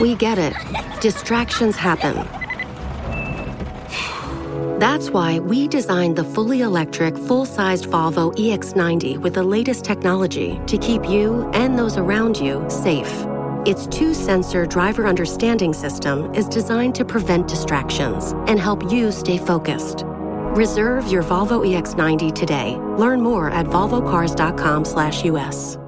We get it. Distractions happen. That's why we designed the fully electric, full sized Volvo EX90 with the latest technology to keep you and those around you safe. Its two sensor driver understanding system is designed to prevent distractions and help you stay focused. Reserve your Volvo EX90 today. Learn more at volvocars.com/us.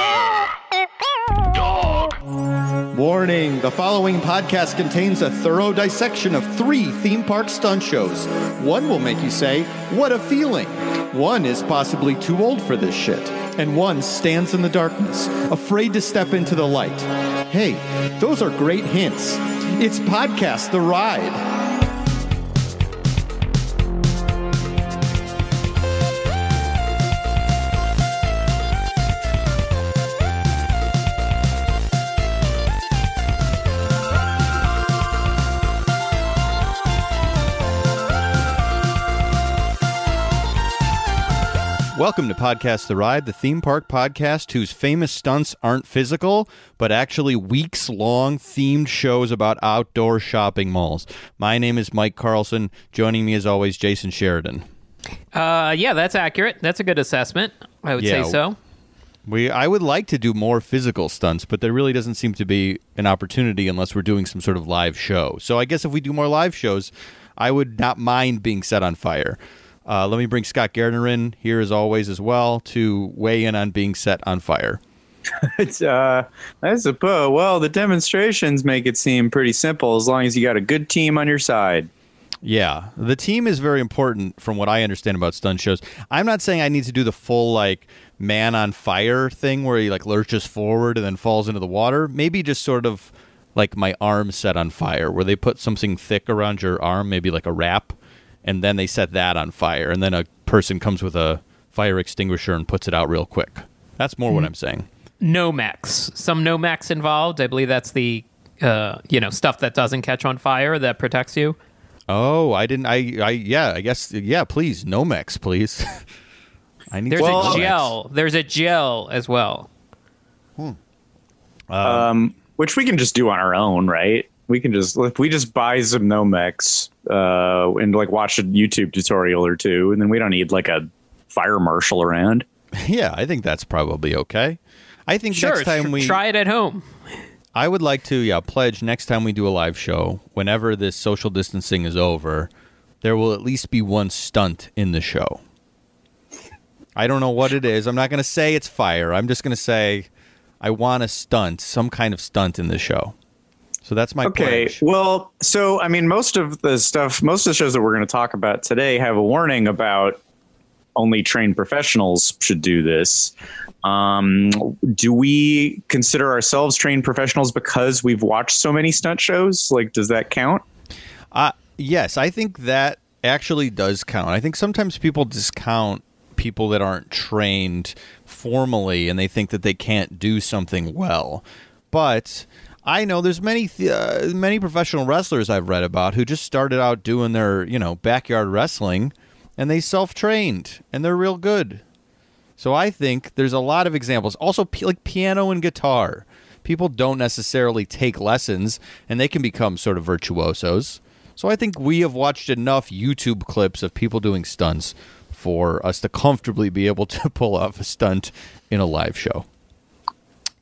Dog. Warning the following podcast contains a thorough dissection of three theme park stunt shows. One will make you say, What a feeling! One is possibly too old for this shit. And one stands in the darkness, afraid to step into the light. Hey, those are great hints. It's Podcast The Ride. Welcome to Podcast The Ride, the theme park podcast whose famous stunts aren't physical, but actually weeks long themed shows about outdoor shopping malls. My name is Mike Carlson. Joining me as always, Jason Sheridan. Uh, yeah, that's accurate. That's a good assessment. I would Yeah. say so. We I would like to do more physical stunts, but there really doesn't seem to be an opportunity unless we're doing some sort of live show. So I guess if we do more live shows, I would not mind being set on fire. Uh, let me bring Scott Gardner in here as always as well to weigh in on being set on fire. It's, uh, I suppose. Well, the demonstrations make it seem pretty simple as long as you got a good team on your side. Yeah, the team is very important from what I understand about stunt shows. I'm not saying I need to do the full like man on fire thing where he like lurches forward and then falls into the water. Maybe just sort of like my arm set on fire where they put something thick around your arm, maybe like a wrap, and then they set that on fire and then a person comes with a fire extinguisher and puts it out real quick. That's more what I'm saying. Nomex. Some Nomex involved. I believe that's the uh, you know stuff that doesn't catch on fire that protects you. Oh, I didn't I I yeah, I guess yeah, please. Nomex, please. I need There's some a gel. There's a gel as well. Hmm. Um, which we can just do on our own, right? We can just if we just buy some Nomex uh, and like watch a YouTube tutorial or two, and then we don't need like a fire marshal around. Yeah, I think that's probably okay. I think Sure. next time tr- we try it at home. I would like to yeah, pledge next time we do a live show, whenever this social distancing is over, there will at least be one stunt in the show. I don't know what it is. I'm not going to say it's fire. I'm just going to say I want a stunt, some kind of stunt in the show. So that's my Okay. pledge. Well, so I mean, most of the stuff, most of the shows that we're going to talk about today have a warning about only trained professionals should do this. Um, do we consider ourselves trained professionals because we've watched so many stunt shows? Like, does that count? Uh, yes, I think that actually does count. I think sometimes people discount people that aren't trained formally and they think that they can't do something well. But I know there's many uh, many professional wrestlers I've read about who just started out doing their, you know, backyard wrestling and they self-trained and they're real good. So I think there's a lot of examples. Also, p- like piano and guitar. People don't necessarily take lessons, and they can become sort of virtuosos. So I think we have watched enough YouTube clips of people doing stunts for us to comfortably be able to pull off a stunt in a live show.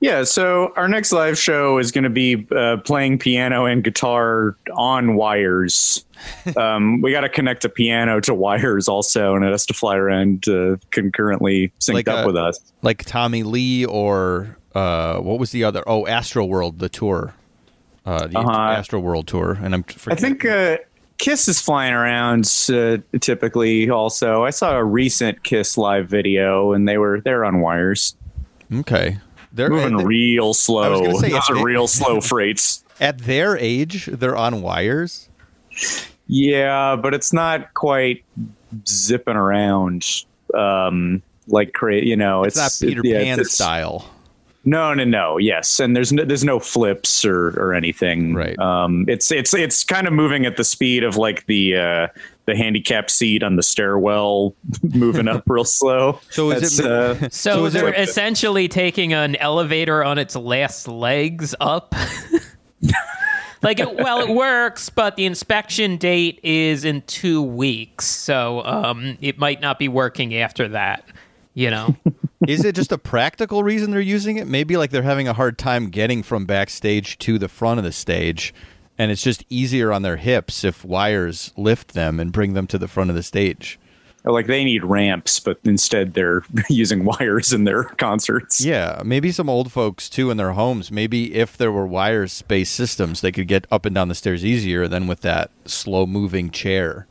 Yeah, so our next live show is going to be uh, playing piano and guitar on wires. um, we got to connect a piano to wires also, and it has to fly around uh, concurrently synced Like up a- with us. Like Tommy Lee or uh, what was the other? Oh, Astro World, the tour. Uh, the Uh-huh. Astro World tour. And I'm I think uh, Kiss is flying around uh, typically. Also, I saw a recent Kiss live video, and they were they're on wires. Okay. They're moving they- real slow. I was say, Those are they- real slow freights. at their age. They're on wires. Yeah, but it's not quite zipping around um, like crazy. You know, It's, it's, not Peter yeah, Pan it's- style. No, no, no. Yes, and there's no, there's no flips or or anything. Right. Um, it's it's it's kind of moving at the speed of like the uh, the handicap seat on the stairwell, moving up real slow. So is That's, it- Uh, So, is it they're like- essentially taking an elevator on its last legs up. like, it, well, it works, but the inspection date is in two weeks, so um, it might not be working after that. You know, Is it just a practical reason they're using it? Maybe like they're having a hard time getting from backstage to the front of the stage, and it's just easier on their hips if wires lift them and bring them to the front of the stage. Oh, like they need ramps, but instead they're using wires in their concerts. Yeah, maybe some old folks too in their homes. Maybe if there were wires space systems, they could get up and down the stairs easier than with that slow moving chair.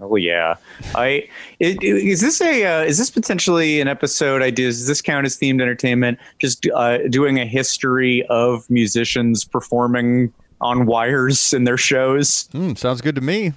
Oh yeah, I i- i- is this a uh, is this potentially an episode I do? Does this count as themed entertainment? Just uh, doing a history of musicians performing on wires in their shows. Hmm, sounds good to me.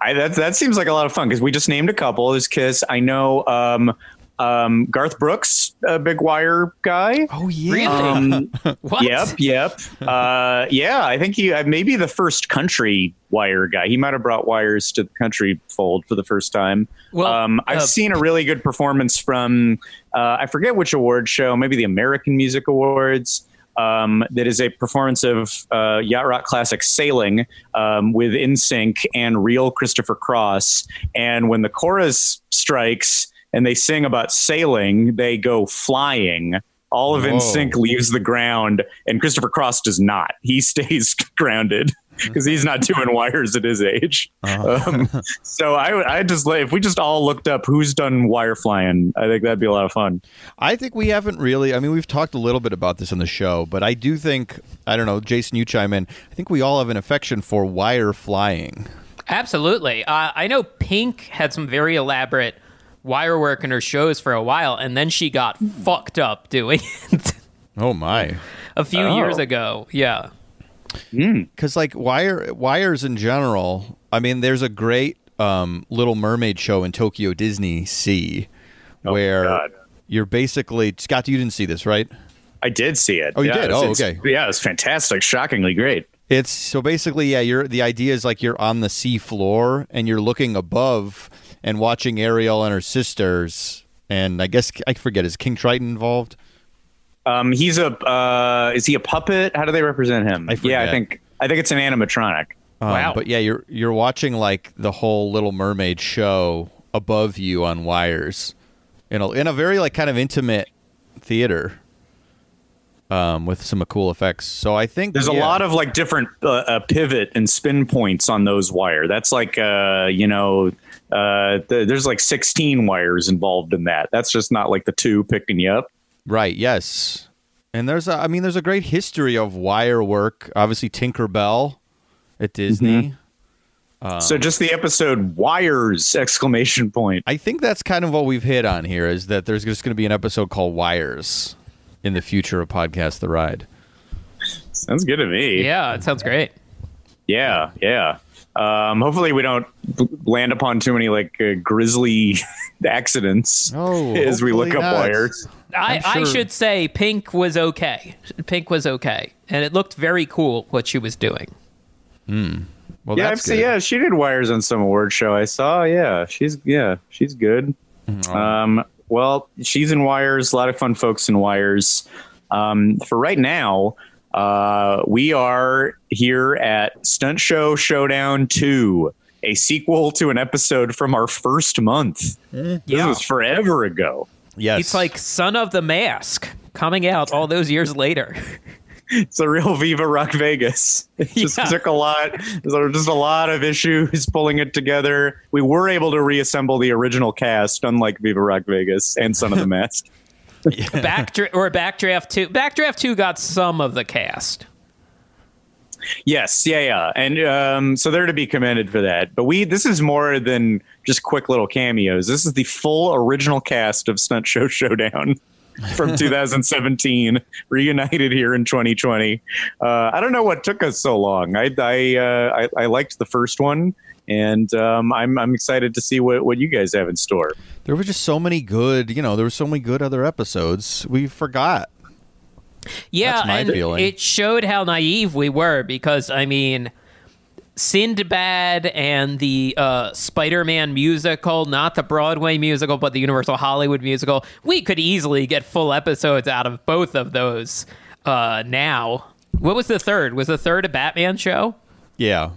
I that that seems like a lot of fun because we just named a couple. There's Kiss. I know um, um, Garth Brooks, a big wire guy. Oh yeah. Really? Um, what? Yep, yep. Uh, yeah, I think he uh, maybe the first country wire guy. He might have brought wires to the country fold for the first time. Well, um, I've uh, seen a really good performance from uh, I forget which award show, maybe the American Music Awards. Um, that is a performance of uh, yacht rock classic "Sailing" um, with NSYNC and real Christopher Cross. And when the chorus strikes and they sing about sailing, they go flying. All of Whoa. NSYNC leaves the ground, and Christopher Cross does not. He stays grounded because he's not doing wires at his age. Um, so I, I just if we just all looked up who's done wire flying, I think that'd be a lot of fun. I think we haven't really. I mean, we've talked a little bit about this on the show, but I do think I don't know, Jason, you chime in. I think we all have an affection for wire flying. Absolutely. Uh, I know Pink had some very elaborate wire work in her shows for a while, and then she got fucked up doing it Oh my! a few Oh. years ago. Yeah. Because like wire wires in general. I mean, there's a great um, Little Mermaid show in Tokyo Disney Sea where you're basically Scott. You didn't see this, right? I did see it. Oh, you Yeah, did? Oh, okay. Yeah, it's fantastic, shockingly great. It's so basically, yeah. You're the idea is like you're on the sea floor and you're looking above and watching Ariel and her sisters. And I guess I forget is King Triton involved? Um, he's a uh, is he a puppet? How do they represent him? I yeah. I think I think it's an animatronic. Um, Wow. But yeah, you're you're watching like the whole Little Mermaid show above you on wires, in a in a very like kind of intimate theater, um, with some cool effects. So I think There's a lot of like different uh, uh, pivot and spin points on those wire. That's like uh, you know, uh, th- there's like 16 wires involved in that. That's just not like the two picking you up. right. Yes, and there's a, I mean there's a great history of wire work. Obviously Tinkerbell at Disney. so just the episode wires exclamation point. I think that's kind of what we've hit on here is that there's just going to be an episode called Wires in the future of podcast The Ride. Sounds good to me. Yeah, it sounds great. Yeah, yeah. Um, hopefully, we don't b- land upon too many like uh, grisly accidents Oh, as we look up not. wires. I, I'm I should say Pink was okay. Pink was okay. And it looked very cool what she was doing. Well, yeah, I've that's seen, good. yeah, she did wires on some award show. I saw. Yeah, she's yeah, she's good. Mm-hmm. Um, well, she's in wires. A lot of fun folks in wires. Um, for right now, uh, we are here at Stunt Show Showdown Two, a sequel to an episode from our first month. This Yeah. was forever ago. Yes. It's like Son of the Mask coming out all those years later. It's a real Viva Rock Vegas. It just Yeah. took a lot. There were just a lot of issues pulling it together. We were able to reassemble the original cast, unlike Viva Rock Vegas and Son of the Mask. Backdra- or Backdraft 2. Backdraft 2 got some of the cast. yes, yeah, yeah, and um, so they're to be commended for that. But we, this is more than just quick little cameos. This is the full original cast of Stunt Show Showdown. from 2017 reunited here in 2020. Uh, I don't know what took us so long. I I, uh, I, I liked the first one, and um, I'm I'm excited to see what what you guys have in store. There were just so many good, you know, there were so many good other episodes. We forgot. Yeah, That's my and feeling. it showed how naive we were because I mean, Sindbad and the uh, Spider-Man musical, not the Broadway musical, but the Universal Hollywood musical, we could easily get full episodes out of both of those. Uh, now, what was the third? Was the third a Batman show? Yeah.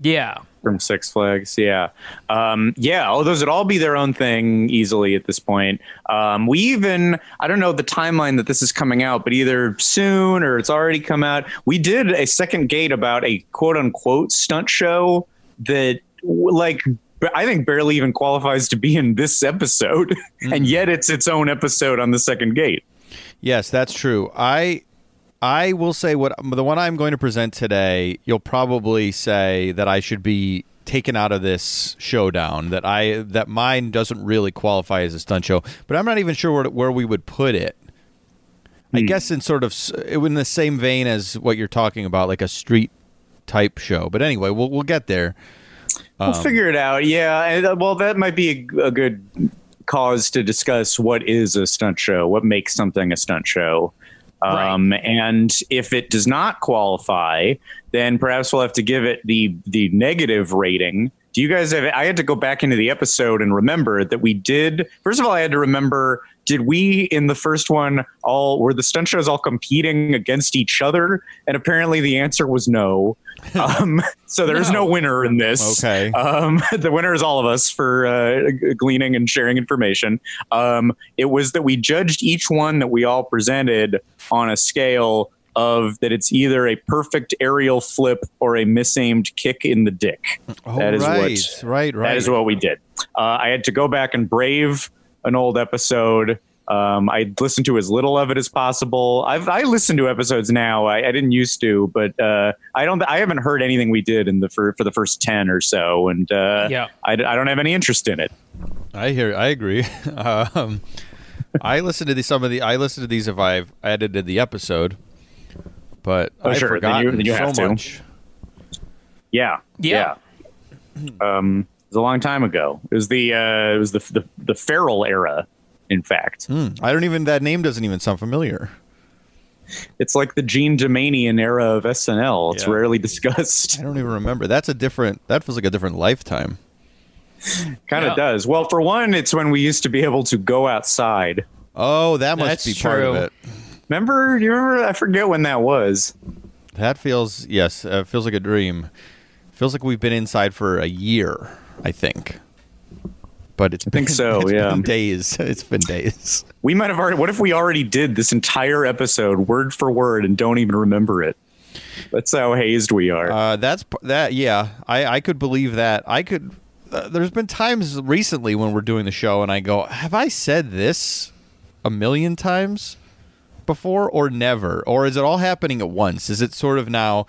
Yeah. from Six Flags. Yeah. Um, yeah. Oh, those would all be their own thing easily at this point. Um, we even, I don't know the timeline that this is coming out, but either soon or it's already come out. We did a second gate about a quote unquote stunt show that, like, I think barely even qualifies to be in this episode, and yet it's its own episode on the second gate. Yes, that's true. I I will say what the one I'm going to present today, you'll probably say that I should be taken out of this showdown that I that mine doesn't really qualify as a stunt show, but I'm not even sure where, where we would put it. I guess in sort of in the same vein as what you're talking about like a street type show. But anyway, we'll we'll get there. We'll figure it out. Yeah. And, uh, well, that might be a, a good cause to discuss what is a stunt show, what makes something a stunt show. Um, And if it does not qualify, then perhaps we'll have to give it the the negative rating. Do you guys have? I had to go back into the episode and remember that we did. First of all, I had to remember: did we in the first one all were the stunt shows all competing against each other? And apparently, the answer was no. um, so there is no. winner in this. Okay. Um, the winner is all of us for uh, gleaning and sharing information. Um, it was that we judged each one that we all presented on a scale of that it's either a perfect aerial flip or a misaimed kick in the dick. Oh, that is right, what right, right. that is what we did. Uh, I had to go back and brave an old episode. Um, I listened to as little of it as possible. I've I listen to episodes now. I, I didn't used to, but uh, I don't. I haven't heard anything we did in the for, for the first ten or so, and uh, Yeah. I, I don't have any interest in it. I hear. I agree. um, I listened to the, some of the. I listened to these if I've edited the episode, but Oh, I've sure, then you- then you so have to. much. Yeah, Yeah. yeah. Um, it was a long time ago. It was the uh, it was the the, the feral era. In fact, Hmm. I don't even. That name doesn't even sound familiar. it's like the Jean Doumanian era of SNL. It's Yeah. rarely discussed. I don't even remember. That's a different. That feels like a different lifetime. Kind of Yeah. does. Well, for one, it's when we used to be able to go outside. Oh, that must That's be part of true. it. Remember? You remember? I forget when that was. That feels yes. Uh, feels like a dream. Feels like we've been inside for a year. I think. But it's think been, so, it's yeah. been days. It's been days. We might have already. What if we already did this entire episode word for word and don't even remember it? That's how hazed we are. Uh, that's that. Yeah, I I could believe that. I could. Uh, there's been times recently when we're doing the show, and I go, "Have I said this a million times before, or never, or is it all happening at once? Is it sort of now?"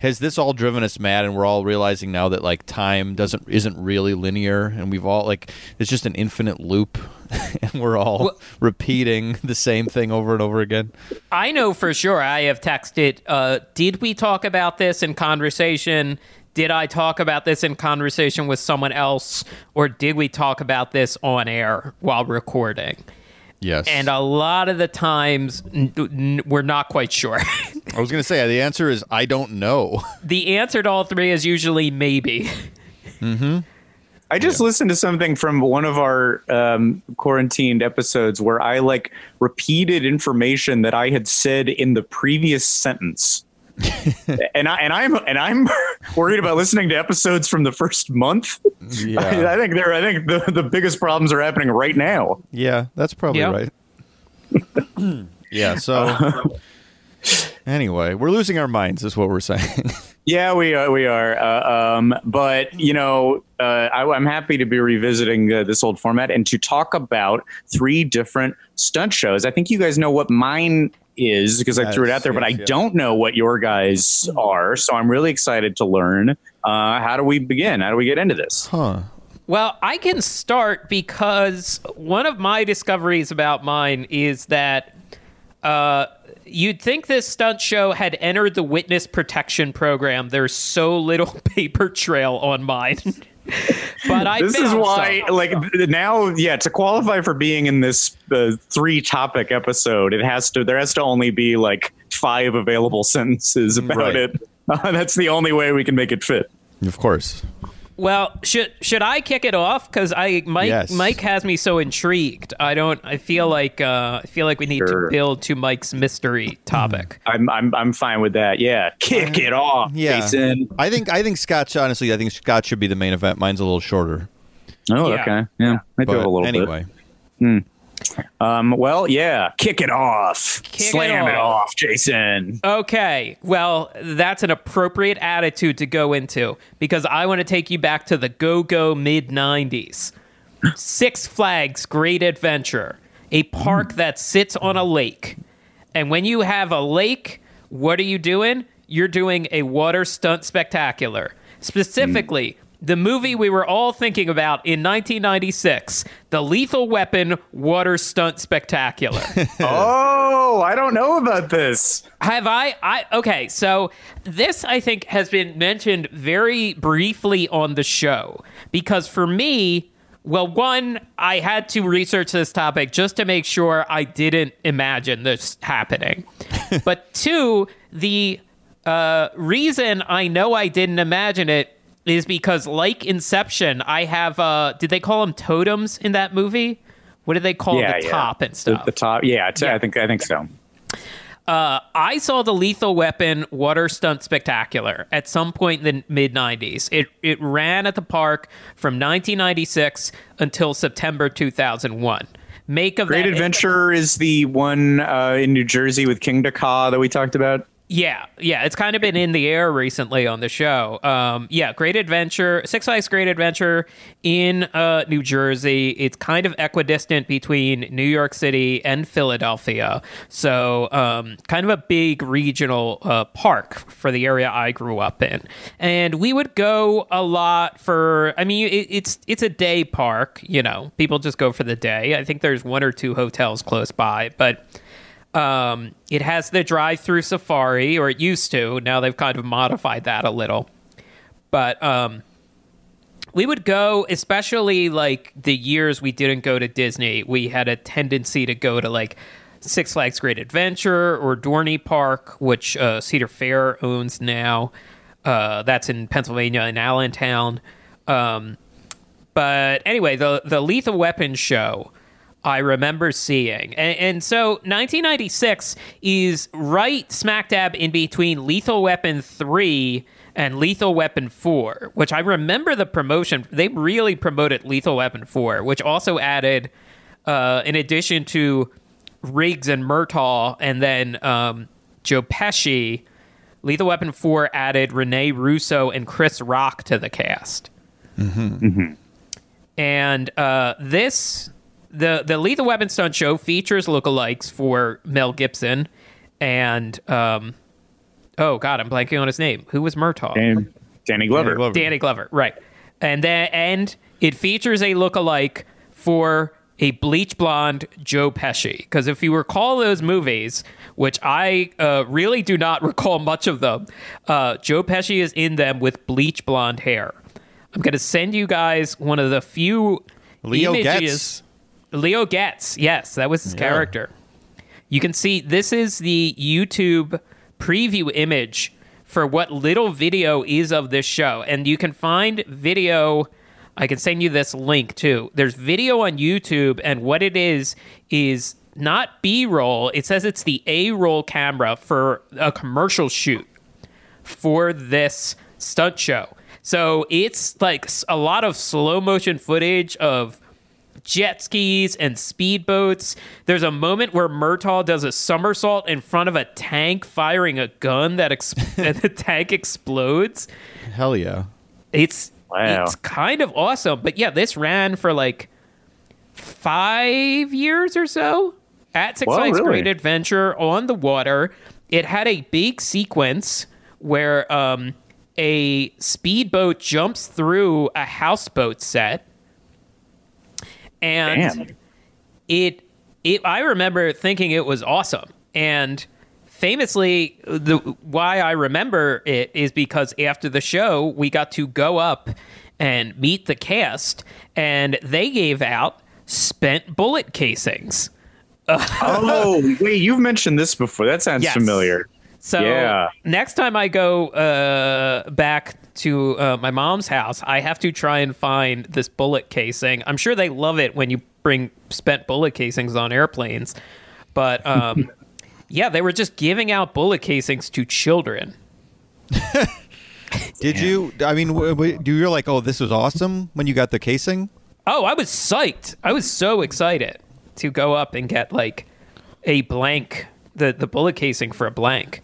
Has this all driven us mad, and we're all realizing now that like time doesn't isn't really linear, and we've all like it's just an infinite loop, and we're all Well- repeating the same thing over and over again. I know for sure I have texted, uh, did we talk about this in conversation? Did I talk about this in conversation with someone else? Or did we talk about this on air while recording? Yes, And a lot of the times, n- n- we're not quite sure. I was gonna say the answer is I don't know. the answer to all three is usually maybe. Hmm. I just listened to something from one of our um, quarantined episodes where I like repeated information that I had said in the previous sentence. and I and I'm and I'm worried about listening to episodes from the first month. Yeah. I, I think they're I think the, the biggest problems are happening right now. Yeah, that's probably Yeah. right. yeah, so anyway, we're losing our minds is what we're saying. Yeah, we are. We are. Uh, um, but you know, uh, I, I'm happy to be revisiting uh, this old format and to talk about three different stunt shows. I think you guys know what mine is because I threw it out there, but I yes, yes. don't know what your guys are. So I'm really excited to learn. Uh, how do we begin? How do we get into this? huh. Well, I can start because one of my discoveries about mine is that uh, you'd think this stunt show had entered the witness protection program. There's so little paper trail on mine. but I this is why, some. like now, yeah, to qualify for being in this uh, three topic episode, it has to there has to only be like five available sentences about Right. it. that's the only way we can make it fit. Of course. Well, should should I kick it off? Because I Mike Yes. Mike has me so intrigued. I don't. I feel like uh, I feel like we need Sure. to build to Mike's mystery hmm. topic. I'm I'm I'm fine with that. Yeah, kick uh, it off, Yeah. Jason. I think I think Scott honestly I think Scott should be the main event. Mine's a little shorter. Oh, Yeah. okay. Yeah, I do have a little anyway. bit. Um, well, yeah, kick it off, Kick slam it off. off, Jason. Okay, well, that's an appropriate attitude to go into because I want to take you back to the go go mid 90s. Six Flags Great Adventure, a park that sits on a lake. And when you have a lake, what are you doing? You're doing a water stunt spectacular. Specifically, the movie we were all thinking about in 1996, The Lethal Weapon Water Stunt Spectacular. Oh, I don't know about this. Have I? I okay. So this I think has been mentioned very briefly on the show because for me, well, one, I had to research this topic just to make sure I didn't imagine this happening. but two, the uh, reason I know I didn't imagine it is because, like Inception, I have. Uh, did they call them totems in that movie? What did they call yeah, the yeah. top and stuff? the top. Yeah, Yeah. I think I think so. I saw the Lethal Weapon Water Stunt Spectacular at some point in the mid 90s. It it ran at the park from 1996 until September 2001. Make of Great Adventure is the one uh, in New Jersey with Kingda Ka that we talked about. Yeah, yeah, it's kind of been in the air recently on the show. Um, yeah, Great Adventure, Six Flags Great Adventure in uh, New Jersey. It's kind of equidistant between New York City and Philadelphia, so um, kind of a big regional uh, park for the area I grew up in. And we would go a lot for. I mean, it, it's it's a day park. You know, people just go for the day. I think there's one or two hotels close by, but. Um, it has the drive-through safari, or it used to. Now they've kind of modified that a little. But um, we would go, especially like the years we didn't go to Disney. We had a tendency to go to like Six Flags Great Adventure or Dorney Park, which uh, Cedar Fair owns now. Uh, that's in Pennsylvania in Allentown. Um, but anyway, the the Lethal Weapon show I remember seeing, and, and so 1996 is right smack dab in between Lethal Weapon three and Lethal Weapon four, which I remember the promotion. They really promoted Lethal Weapon four, which also added, uh, in addition to Riggs and Murtaugh, and then um, Joe Pesci. Lethal Weapon 4 added Rene Russo and Chris Rock to the cast and uh, this the the Lethal Weapon stunt show features lookalikes for Mel Gibson and um, oh god, I'm blanking on his name. Who was Murtaugh? And Danny Glover. Danny Glover. Danny Glover, right? And then and it features a lookalike for a bleach blonde Joe Pesci. Because if you recall those movies, which I uh, really do not recall much of them, uh, Joe Pesci is in them with bleach blonde hair. I'm going to send you guys one of the few Leo images. Getz. Leo Getz, yes, that was his Yeah. character. You can see this is the YouTube preview image for what little video is of this show. And you can find video. I can send you this link too. There's video on YouTube, and what it is is not B roll. It says it's the A roll camera for a commercial shoot for this stunt show. So it's like a lot of slow motion footage of jet skis and speedboats. There's a moment where Murtaugh does a somersault in front of a tank firing a gun that ex- and the tank explodes. Hell yeah. It's Wow. it's kind of awesome. But yeah, this ran for like five years or so at Six Whoa, Flags really? Great Adventure on the water. It had a big sequence where um, a speedboat jumps through a houseboat set. And Damn. it it I remember thinking it was awesome. And famously the why I remember it is because after the show we got to go up and meet the cast and they gave out spent bullet casings. Oh, wait, you've mentioned this before. That sounds Yes. familiar. So Yeah. next time I go uh, back to uh, my mom's house, I have to try and find this bullet casing. I'm sure they love it when you bring spent bullet casings on airplanes, but um, yeah, they were just giving out bullet casings to children. Did you? I mean, w- w- do you like, oh, this was awesome when you got the casing? Oh, I was psyched. I was so excited to go up and get like a blank, the the bullet casing for a blank.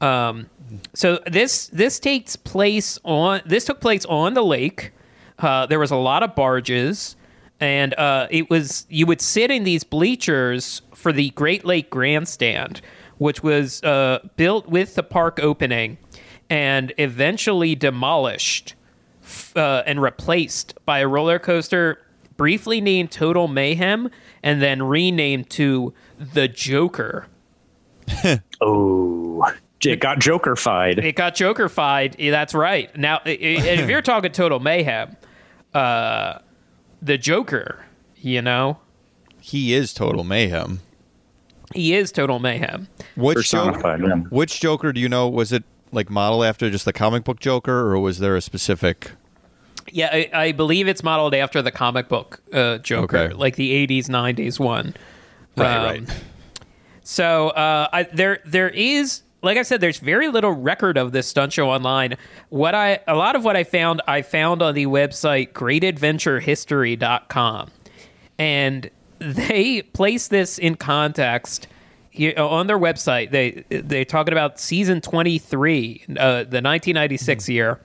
Um, so this this takes place on this took place on the lake. Uh, there was a lot of barges, and uh, it was you would sit in these bleachers for the Great Lake Grandstand, which was uh, built with the park opening, and eventually demolished uh, and replaced by a roller coaster briefly named Total Mayhem and then renamed to the Joker. Oh, it got Jokerfied. It got Jokerfied. Yeah, That's right. Now, i- i- if you're talking Total Mayhem, uh, the Joker, you know, He is total mayhem. he is Total Mayhem. Which Joker, yeah. which Joker do you know? Was it like modeled after just the comic book Joker, or was there a specific? Yeah, I, I believe it's modeled after the comic book uh, Joker, Okay. like the '80s, '90s one. Right, Um, right. So uh, I, there, there is, like I said, there's very little record of this stunt show online. What I, a lot of what I found, I found on the website GreatAdventureHistory.com, and they place this in context. Here, on their website, they they're talking about season 23, uh, the 1996 year.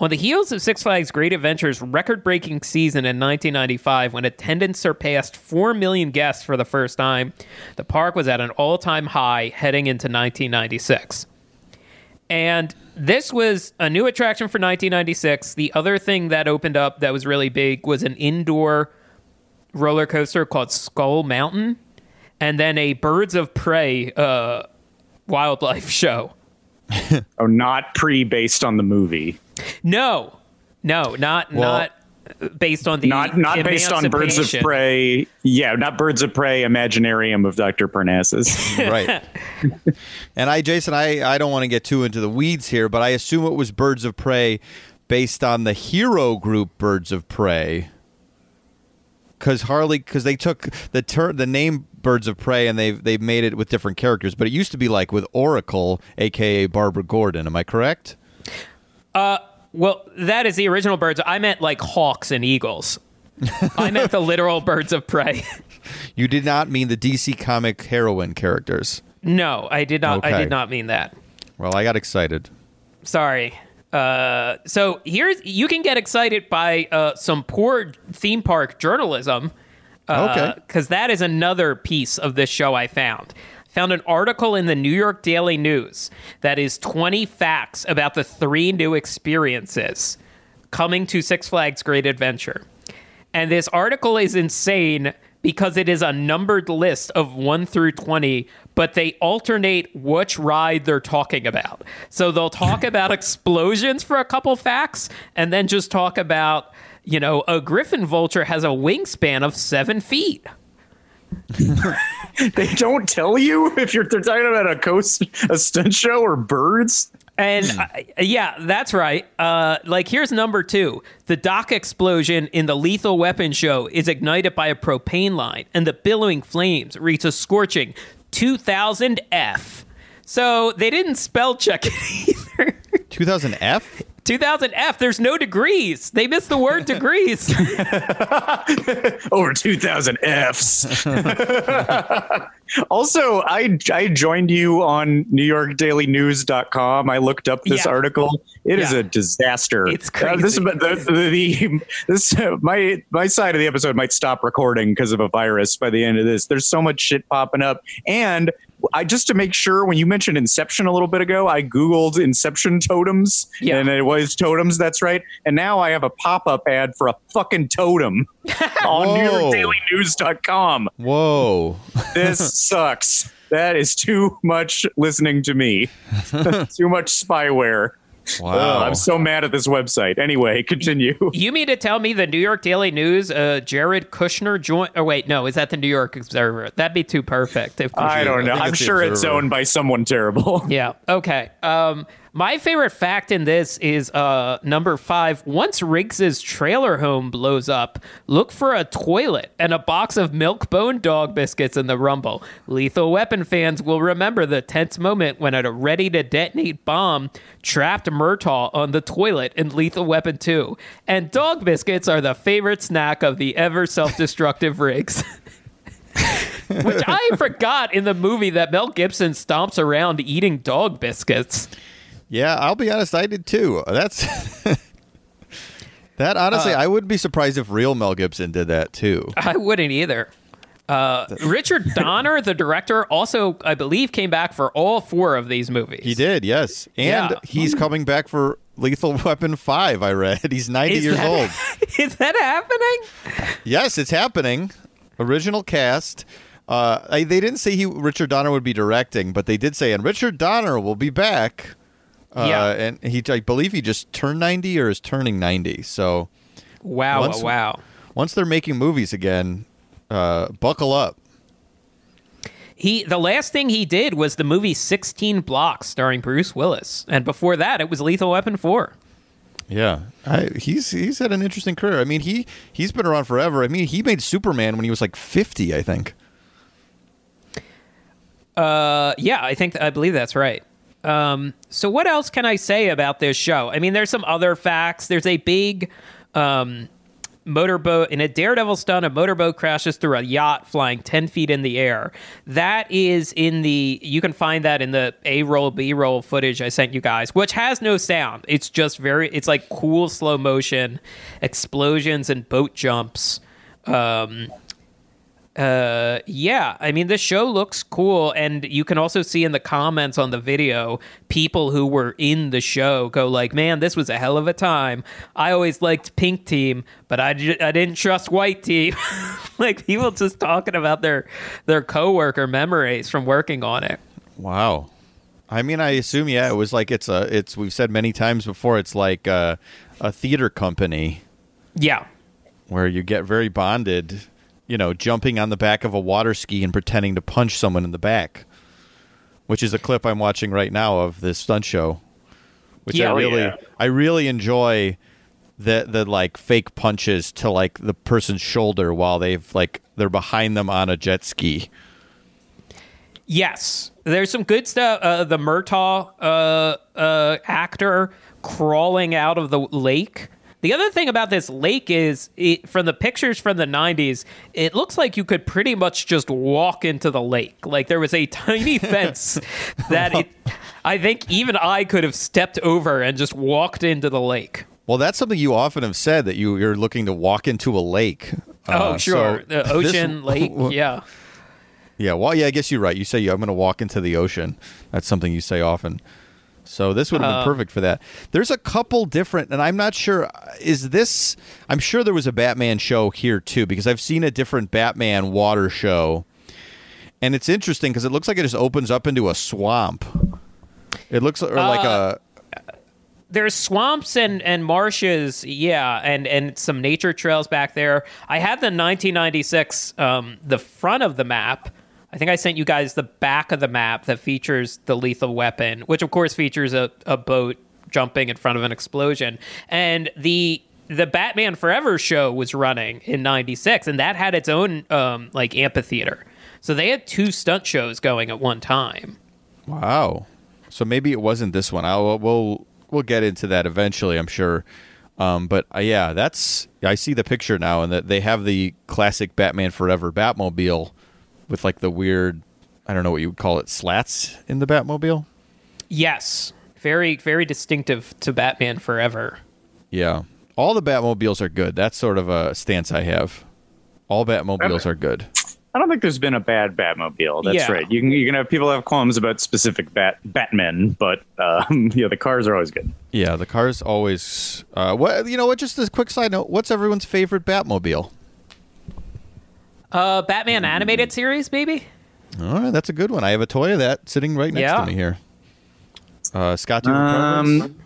On the heels of Six Flags Great Adventures' record breaking season in 1995, when attendance surpassed 4 million guests for the first time, the park was at an all time high heading into 1996. And this was a new attraction for 1996. The other thing that opened up that was really big was an indoor roller coaster called Skull Mountain, and then a Birds of Prey uh, wildlife show. Oh, not pre based on the movie. No, no, not Well- not based on the Not not based on Birds of Prey. Yeah, not Birds of Prey Imaginarium of Dr. Parnassus. right. And I, Jason, I, I don't want to get too into the weeds here, but I assume it was Birds of Prey based on the hero group Birds of Prey. Because Harley, because they took the ter- the name Birds of Prey and they've they've made it with different characters, but it used to be like with Oracle, aka Barbara Gordon. Am I correct? Uh, Well, that is the original birds. I meant like hawks and eagles. I meant the literal birds of prey. You did not mean the DC comic heroine characters. no, I did not. I did not mean that. Well, I got excited. Sorry. Uh, so here's you can get excited by uh, some poor theme park journalism. Okay. because that is another piece of this show I found. Found an article in the New York Daily News that is 20 facts about the three new experiences coming to Six Flags Great Adventure. And this article is insane because it is a numbered list of 1 through 20, but they alternate which ride they're talking about. So they'll talk about explosions for a couple facts and then just talk about, you know, a griffin vulture has a wingspan of seven feet. they don't tell you if you're they're talking about a coast a stunt show or birds. And I, yeah, that's right. Uh, like, here's number two the dock explosion in the Lethal Weapon show is ignited by a propane line, and the billowing flames reach a scorching 2000 F. So they didn't spell check it either. 2000 F. 2000 F, there's no degrees. They missed the word degrees. Over 2000 Fs. also, I I joined you on NewYorkDailyNews.com. I looked up this Yeah. article. It is Yeah. a disaster. It's Uh, this crazy. the, the, the this uh, my my side of the episode might stop recording because of a virus by the end of this. There's so much shit popping up, and I just to make sure when you mentioned Inception a little bit ago, I googled Inception totems, Yeah. and it was totems. That's right. And now I have a pop up ad for a fucking totem. on Whoa. NewYorkDailyNews.com. Whoa. This sucks. That is too much listening to me. too much spyware. Wow. Ugh, I'm so mad at this website. Anyway, continue. You mean to tell me the New York Daily News, uh, Jared Kushner joined? Oh wait, no, is that the New York Observer? That'd be too perfect. If I don't know. I'm it's sure it's owned by someone terrible. Yeah. Okay. Um, my favorite fact in this is uh, number five. Once Riggs's trailer home blows up, look for a toilet and a box of milk bone dog biscuits in the rumble. Lethal Weapon fans will remember the tense moment when a ready to detonate bomb trapped Murtaugh on the toilet in Lethal Weapon 2. And dog biscuits are the favorite snack of the ever self destructive Riggs. Which I forgot in the movie that Mel Gibson stomps around eating dog biscuits. Yeah, I'll be honest, I did too. That's that. Honestly, Uh, I wouldn't be surprised if real Mel Gibson did that too. I wouldn't either. Uh, Richard Donner, the director, also, I believe, came back for all four of these movies. He did, yes, and Yeah. he's coming back for Lethal Weapon Five. I read he's ninety Is years that- old. Is that happening? Yes, it's happening. Original cast. Uh, I, they didn't say he Richard Donner would be directing, but they did say, and Richard Donner will be back. Uh, Yeah. and he, I believe he just turned ninety or is turning ninety. So Wow! Once- wow! once they're making movies again, uh, buckle up. He the last thing he did was the movie Sixteen Blocks, starring Bruce Willis, and before that, it was Lethal Weapon Four. Yeah, I, he's he's had an interesting career. I mean, he he's been around forever. I mean, he made Superman when he was like fifty, I think. Uh, yeah, I think I believe that's right. Um, so what else can I say about this show? I mean, there's some other facts. There's a big um, motorboat in a daredevil stunt. A motorboat crashes through a yacht flying ten feet in the air. That is in the. You can find that in the A roll B roll footage I sent you guys, which has no sound. It's just very. It's like cool slow motion explosions and boat jumps. Um, uh yeah i mean the show looks cool and you can also see in the comments on the video people who were in the show go like man this was a hell of a time i always liked pink team but i, ju- I didn't trust white team like people just talking about their their coworker memories from working on it Wow. I mean, I assume yeah, it was like it's a it's we've said many times before. It's like a, a theater company yeah where you get very bonded. You know, jumping on the back of a water ski and pretending to punch someone in the back, which is a clip I'm watching right now of this stunt show. Which Yeah. I Oh, really yeah. I really enjoy the the like fake punches to like the person's shoulder while they've like they're behind them on a jet ski. Yes, there's some good stuff. Uh, the Murtaugh uh, uh, actor crawling out of the lake. The other thing about this lake is, it, from the pictures from the '90s, it looks like you could pretty much just walk into the lake. Like there was a tiny fence that it, I think even I could have stepped over and just walked into the lake. Well, that's something you often have said that you you're looking to walk into a lake. Oh, Uh, sure, so the this- ocean, lake, yeah. Yeah, well, yeah, I guess you're right. You say I'm going to walk into the ocean. That's something you say often. So this would have been Um, perfect for that. There's a couple different, and I'm not sure. Is this? I'm sure there was a Batman show here too because I've seen a different Batman water show, and it's interesting because it looks like it just opens up into a swamp. It looks or like Uh, a there's swamps and, and marshes, yeah, and, and some nature trails back there. I had the 1996, um, the front of the map. I think I sent you guys the back of the map that features the lethal weapon, which of course features a, a boat jumping in front of an explosion. And the the Batman Forever show was running in 96 and that had its own um, like amphitheater. So they had two stunt shows going at one time. Wow. So maybe it wasn't this one. I'll we'll we'll get into that eventually, I'm sure. Um, but uh, yeah, that's I see the picture now, and that they have the classic Batman Forever Batmobile with like the weird, I don't know what you would call it, slats in the Batmobile. Yes. Very very distinctive to Batman Forever. Yeah, all the Batmobiles are good. That's sort of a stance I have. All Batmobiles are good. I don't think there's been a bad Batmobile. That's Yeah. right. You can you can have people have qualms about specific Bat Batmen, but um, yeah, the cars are always good. Yeah, the cars always. Uh, what you know? What? Just a quick side note. What's everyone's favorite Batmobile? Uh, Batman animated series, maybe. All right, that's a good one. I have a toy of that sitting right next Yeah. to me here. Uh, Scott, do you have a preference? Um,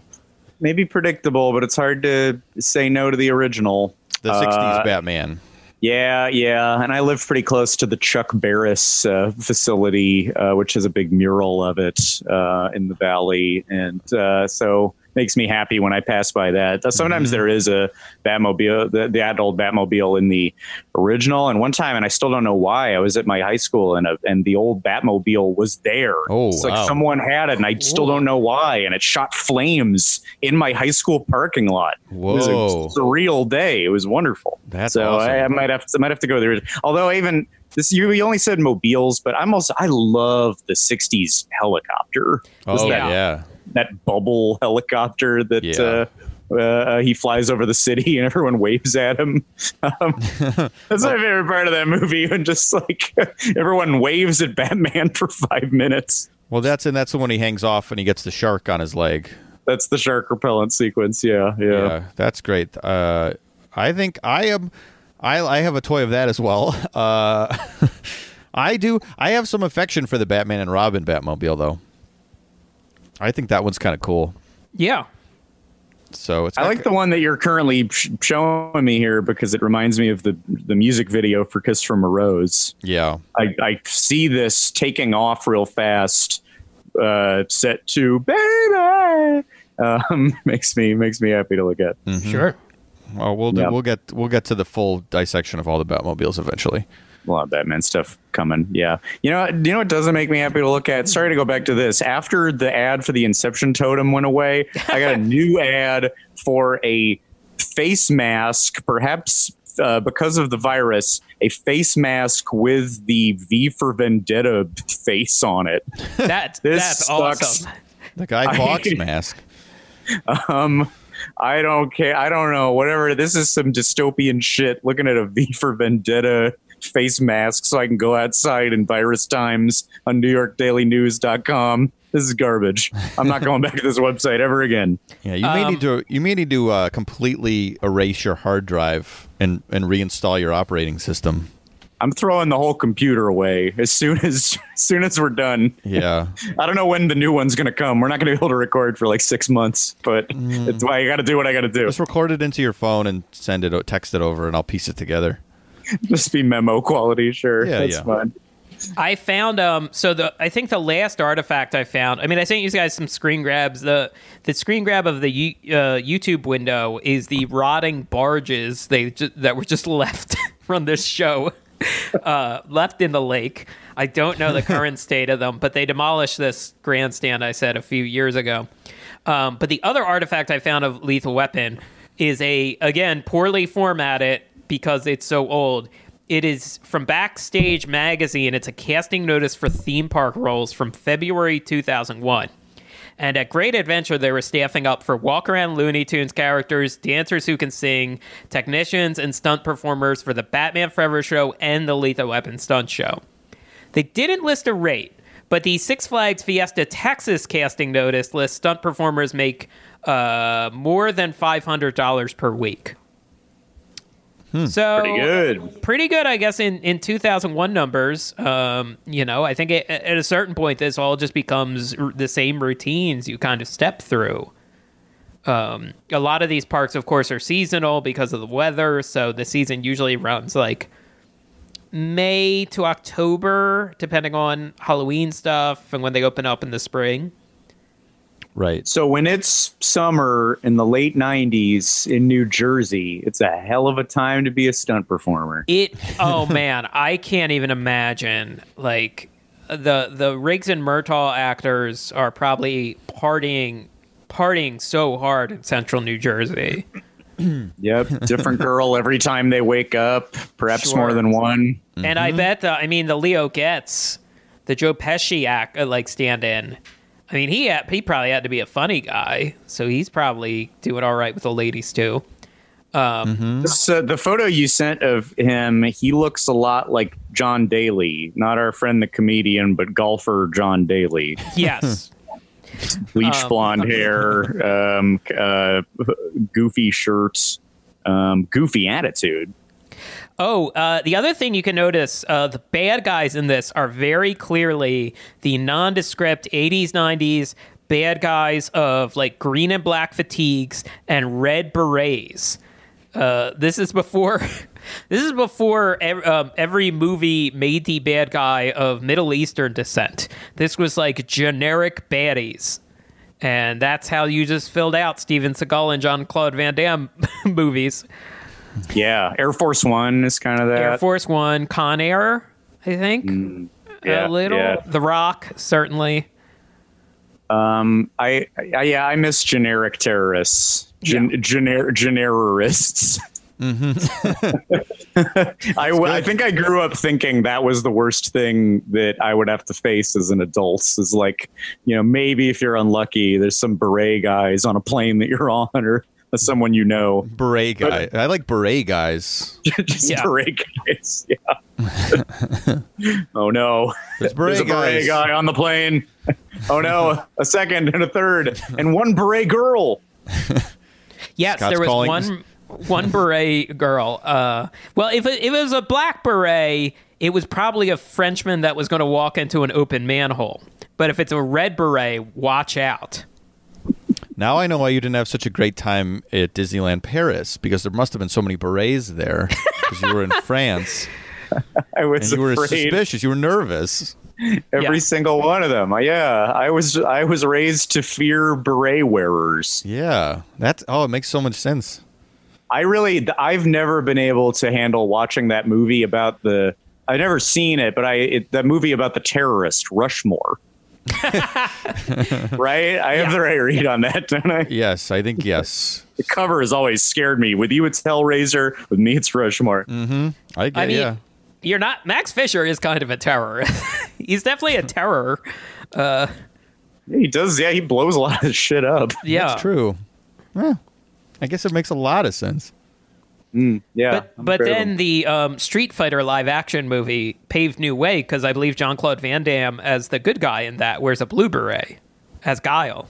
maybe predictable, but it's hard to say no to the original. the '60s uh, Batman. Yeah, yeah, and I live pretty close to the Chuck Barris uh, facility, uh, which has a big mural of it uh, in the valley, and uh, so makes me happy when I pass by that. Sometimes mm-hmm. there is a Batmobile, the, the adult Batmobile in the original, and one time, and I still don't know why, I was at my high school and a, and the old Batmobile was there. Oh, it's like wow. someone had it, and I still don't know why, and it shot flames in my high school parking lot. It was Whoa. a surreal day. It was wonderful. That's so awesome. I, I might have to, I might have to go there. Although I even this, you, you only said mobiles, but I'm also I love the '60s helicopter. Was Oh that, yeah. That bubble helicopter that Yeah. uh, uh, he flies over the city and everyone waves at him. Um, that's my favorite part of that movie, and just like everyone waves at Batman for five minutes. Well, that's and that's the one he hangs off and he gets the shark on his leg. That's the shark repellent sequence. Yeah, yeah. Yeah, that's great. Uh, I think I am. I I have a toy of that as well. Uh, I do. I have some affection for the Batman and Robin Batmobile, though. I think that one's kind of cool. Yeah. So it's I like the one that you're currently sh- showing me here because it reminds me of the the music video for "Kiss from a Rose." yeah. I, I see this taking off real fast. Uh, set to baby um, makes me makes me happy to look at. Sure. Well, we'll do, Yeah. we'll get we'll get to the full dissection of all the Batmobiles eventually. A lot of Batman stuff coming. Yeah, you know, you know what doesn't make me happy to look at. Sorry to go back to this. After the ad for the Inception totem went away, I got a new ad for a face mask, perhaps. Uh, because of the virus, a face mask with the V for Vendetta face on it. That's This that's sucks. awesome. The Guy Fawkes mask. Um, I don't care. I don't know. Whatever. This is some dystopian shit. Looking at a V for Vendetta face mask so I can go outside in virus times on NewYorkDailyNews.com. This is garbage. I'm not going back to this website ever again. Yeah, you may need to you may need to uh, completely erase your hard drive and and reinstall your operating system. I'm throwing the whole computer away as soon as as soon as we're done. Yeah. I don't know when the new one's going to come. We're not going to be able to record for like six months, but it's why I got to do what I got to do. Just record it into your phone and send it, o- text it over, and I'll piece it together. Just be memo quality. Sure, Yeah, that's yeah. fine. I found um so the I think the last artifact I found I mean I sent you guys some screen grabs the the screen grab of the U- uh, YouTube window is the rotting barges they ju- that were just left from this show uh, left in the lake I don't know the current state of them but they demolished this grandstand I said a few years ago um, but the other artifact I found of Lethal Weapon is a again poorly formatted because it's so old. It is from Backstage Magazine. It's a casting notice for theme park roles from February 2001. And at Great Adventure, they were staffing up for walk around Looney Tunes characters, dancers who can sing, technicians, and stunt performers for the Batman Forever show and the Lethal Weapon stunt show. They didn't list a rate, but the Six Flags Fiesta Texas casting notice lists stunt performers make uh, more than $500 per week. So Pretty good. pretty good, I guess, in, in 2001 numbers. Um, you know, I think it, at a certain point, this all just becomes r- the same routines you kind of step through. Um, a lot of these parks, of course, are seasonal because of the weather. So the season usually runs like May to October, depending on Halloween stuff and when they open up in the spring. Right. So when it's summer in the late '90s in New Jersey, it's a hell of a time to be a stunt performer. It. Oh man, I can't even imagine. Like the the Riggs and Murtaugh actors are probably partying partying so hard in Central New Jersey. Yep, different girl every time they wake up, perhaps Sure. more than one. And I bet the. I mean, the Leo Getz the Joe Pesci act uh, like stand in. I mean, he had, he probably had to be a funny guy, so he's probably doing all right with the ladies too. This, uh, the photo you sent of him, he looks a lot like John Daly, not our friend the comedian, but golfer John Daly. Yes. Bleach Um, blonde hair, um, uh, goofy shirts, um, goofy attitude. Oh, uh, the other thing you can notice, uh, the bad guys in this are very clearly the nondescript 80s, 90s bad guys of like green and black fatigues and red berets. Uh, this is before. This is before um, every movie made the bad guy of Middle Eastern descent. This was like generic baddies. And that's how you just filled out Steven Seagal and John Claude Van Damme movies. Yeah, Air Force One is kind of that. Air Force One, Con Air, I think. Mm, yeah, a little. yeah. The Rock, certainly. Um, I, I yeah, I miss generic terrorists, Gen- Yeah. gener- genererists. Mm-hmm. I, w- I think I grew up thinking that was the worst thing that I would have to face as an adult. Is like, you know, maybe if you're unlucky, there's some beret guys on a plane that you're on, or someone you know. Beret guy. I like beret guys. Just Yeah. beret guys. Yeah. oh no. There's There's beret a beret guys. guy on the plane. Oh no, a second and a third, and one beret girl. Yes, Scott's there was calling. one one beret girl. Uh, well, if it, if it was a black beret, it was probably a Frenchman that was going to walk into an open manhole. But if it's a red beret, watch out. Now I know why you didn't have such a great time at Disneyland Paris because there must have been so many berets there because you were in France I was and you were suspicious. You were nervous. Every Yeah. single one of them. Yeah, I was I was raised to fear beret wearers. Yeah, that's oh, it makes so much sense. I really I've never been able to handle watching that movie about the I've never seen it, but I it, that movie about the terrorist Rushmore. right? I have the right read on that, don't I? Yes, I think yes. The cover has always scared me. With you, it's Hellraiser. With me, it's Rushmore. Mm-hmm. I get I mean, yeah. you're not. Max Fisher is kind of a terror. He's definitely a terror. Yeah, he does. Yeah, he blows a lot of shit up. Yeah, That's true. Well, I guess it makes a lot of sense. Yeah, But but then the um, Street Fighter live action movie paved new way because I believe Jean Claude Van Damme as the good guy in that wears a blue beret as Guile.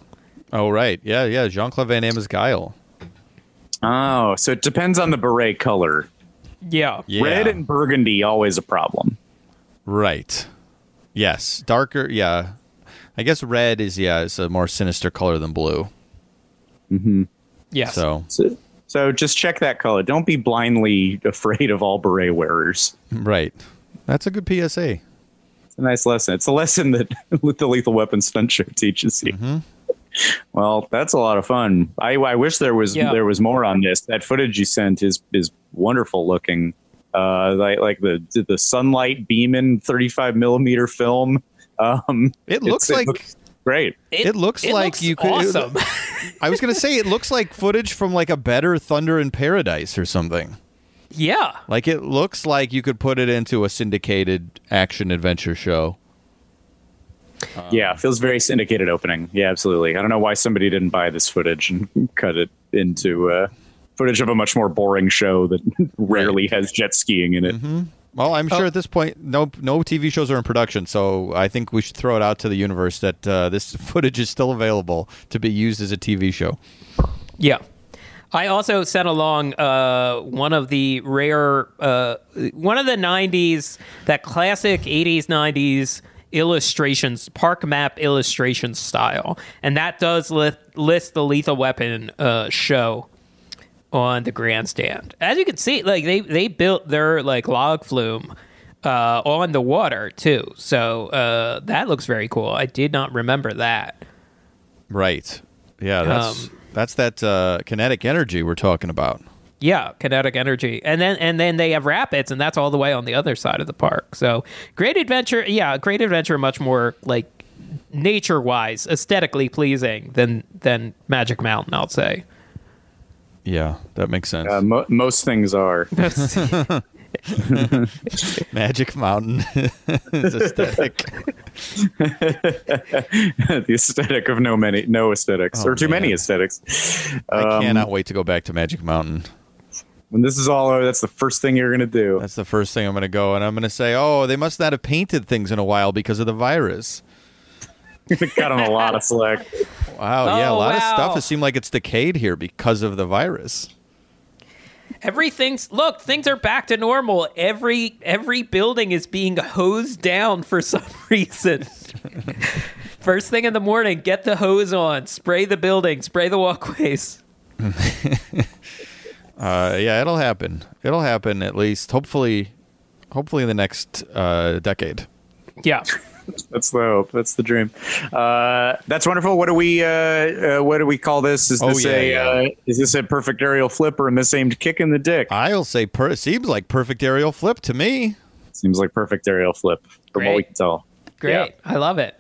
Oh right, yeah, yeah. Jean Claude Van Damme is Guile. oh, so it depends on the beret color. Yeah. Yeah, Red and burgundy always a problem. right. Yes, darker. Yeah, I guess red is yeah, is a more sinister color than blue. Yes. So So, so just check that color. Don't be blindly afraid of all beret wearers. right, that's a good PSA. It's a nice lesson. It's a lesson that the Lethal Weapon stunt show teaches you. Mm-hmm. Well, that's a lot of fun. I, I wish there was Yeah. there was more on this. That footage you sent is is wonderful looking. Uh, like like the the sunlight beaming 35 millimeter film. Um, It looks like great. it looks like you could- awesome. I was gonna say it looks like footage from like a better Thunder in Paradise or something. yeah. Like it looks like you could put it into a syndicated action adventure show. Yeah, feels very syndicated opening. Yeah, absolutely. I don't know why somebody didn't buy this footage and cut it into uh, footage of a much more boring show that rarely has jet skiing in it. Well, I'm Oh. sure at this point, no no TV shows are in production, so I think we should throw it out to the universe that uh, this footage is still available to be used as a TV show. Yeah. I also sent along uh, one of the rare, uh, one of the 90s, that classic 80s, 90s illustrations, park map illustration style. And that does list, list the Lethal Weapon uh, show on the grandstand. As you can see, like they, they built their like log flume uh, on the water too. So uh, that looks very cool. I did not remember that. Right. Yeah, that's Um, that's that uh, kinetic energy we're talking about. Yeah, kinetic energy, and then and then they have rapids, and that's all the way on the other side of the park. So great adventure, yeah, great adventure, much more like nature wise, aesthetically pleasing than than Magic Mountain. I'll say. Yeah, that makes sense. Uh, mo- most things are. Magic Mountain is aesthetic. the aesthetic of no many no aesthetics Oh, or too many man. aesthetics. I Um, cannot wait to go back to Magic Mountain. When this is all over, that's the first thing you're gonna do. That's the first thing I'm going to go, and I'm going to say, "Oh, they must not have painted things in a while because of the virus." Got on a lot of slack. Wow, yeah, a Oh, lot of stuff has seemed like it's decayed here because of the virus. Everything's look, things are back to normal. Every every building is being hosed down for some reason. First thing in the morning, get the hose on, spray the building, spray the walkways. Uh, yeah, it'll happen. It'll happen at least. Hopefully, hopefully in the next uh, decade. Yeah. That's the hope. That's the dream. Uh, that's wonderful. What do we? Uh, uh, what do we call this? Is Oh, this yeah, a? yeah. Uh, is this a perfect aerial flip or a misaimed kick in the dick? I'll say per- seems like perfect aerial flip to me. Seems like perfect aerial flip from what we can tell. Great. Yeah. I love it.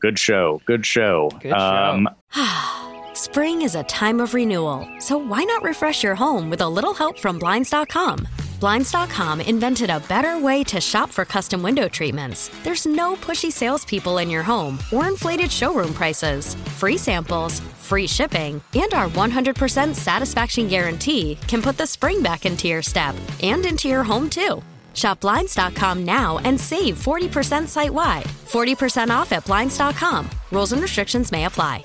Good show. Good show. Good show. Spring is a time of renewal, so why not refresh your home with a little help from Blinds.com? Blinds.com invented a better way to shop for custom window treatments. There's no pushy salespeople in your home or inflated showroom prices. Free samples, free shipping, and our 100% satisfaction guarantee can put the spring back into your step and into your home too. Shop Blinds.com now and save 40% site wide. 40% off at Blinds.com. Rules and restrictions may apply.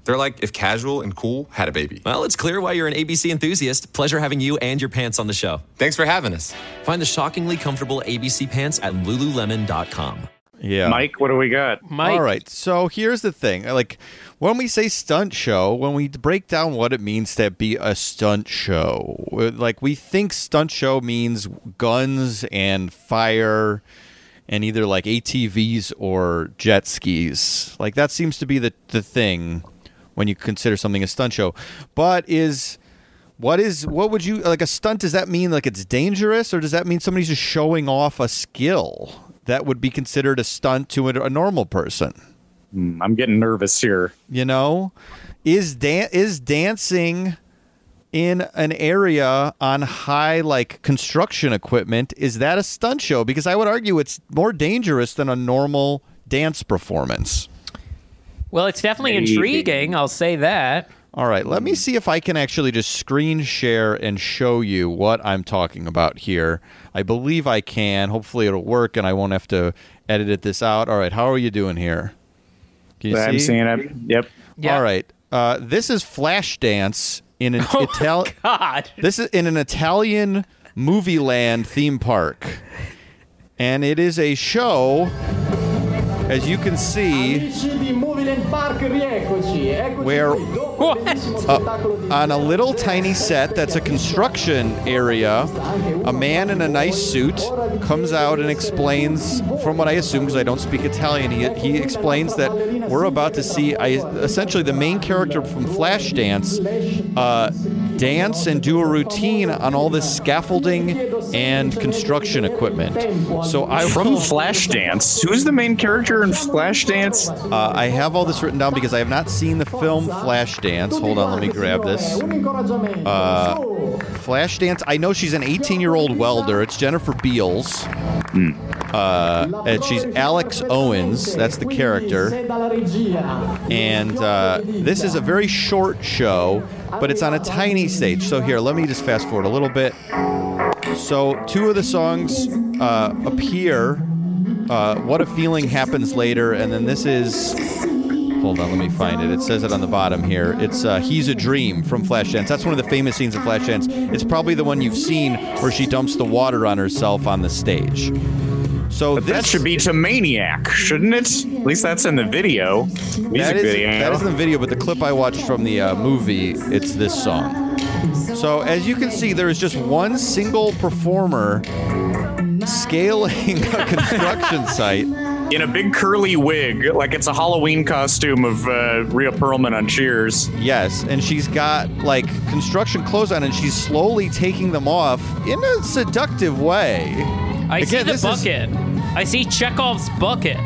They're like if casual and cool had a baby. Well, it's clear why you're an ABC enthusiast. Pleasure having you and your pants on the show. Thanks for having us. Find the shockingly comfortable ABC pants at lululemon.com. Yeah. Mike, what do we got? Mike. All right. So here's the thing. Like when we say stunt show, when we break down what it means to be a stunt show, like we think stunt show means guns and fire and either like ATVs or jet skis. Like that seems to be the the thing when you consider something a stunt show. But is what is what would you like a stunt does that mean like it's dangerous or does that mean somebody's just showing off a skill that would be considered a stunt to a, a normal person? Hmm, I'm getting nervous here. You know, is dan- is dancing in an area on high like construction equipment is that a stunt show? Because I would argue it's more dangerous than a normal dance performance. Well, it's definitely Maybe. intriguing. I'll say that. All right, let me see if I can actually just screen share and show you what I'm talking about here. I believe I can. Hopefully it'll work and I won't have to edit it this out. All right, how are you doing here? Can you I'm see? seeing it. Yep. Yeah. All right. Uh, this is Flashdance in an Oh, Italian. God. This is in an Italian movie land theme park, and it is a show. As you can see, where uh, on a little tiny set that's a construction area, a man in a nice suit comes out and explains, from what I assume because I don't speak Italian, he, he explains that we're about to see I, essentially the main character from Flashdance uh, dance and do a routine on all this scaffolding and construction equipment. So I From Flashdance. Who's the main character in Flashdance? uh, I have all this written down because I have not seen the film Flashdance. Hold on, let me grab this. Uh, Flashdance. I know she's an 18-year-old welder. It's Jennifer Beals. Uh, and she's Alex Owens. That's the character. And uh, this is a very short show, but it's on a tiny stage. So here, let me just fast forward a little bit. So two of the songs uh, appear. Uh, what a feeling happens later, and then this is. Hold on, let me find it. It says it on the bottom here. It's uh, "He's a Dream" from Flashdance. That's one of the famous scenes of Flashdance. It's probably the one you've seen where she dumps the water on herself on the stage. So That this should be to Maniac, shouldn't it? At least that's in the video. Music that is, video. that is in the video, but the clip I watched from the uh, movie, it's this song. So as you can see, there is just one single performer scaling a construction site in a big curly wig, like it's a Halloween costume of uh, Rhea Perlman on Cheers. Yes, and she's got like construction clothes on, and she's slowly taking them off in a seductive way. I see the this is- bucket. I see Chekhov's bucket.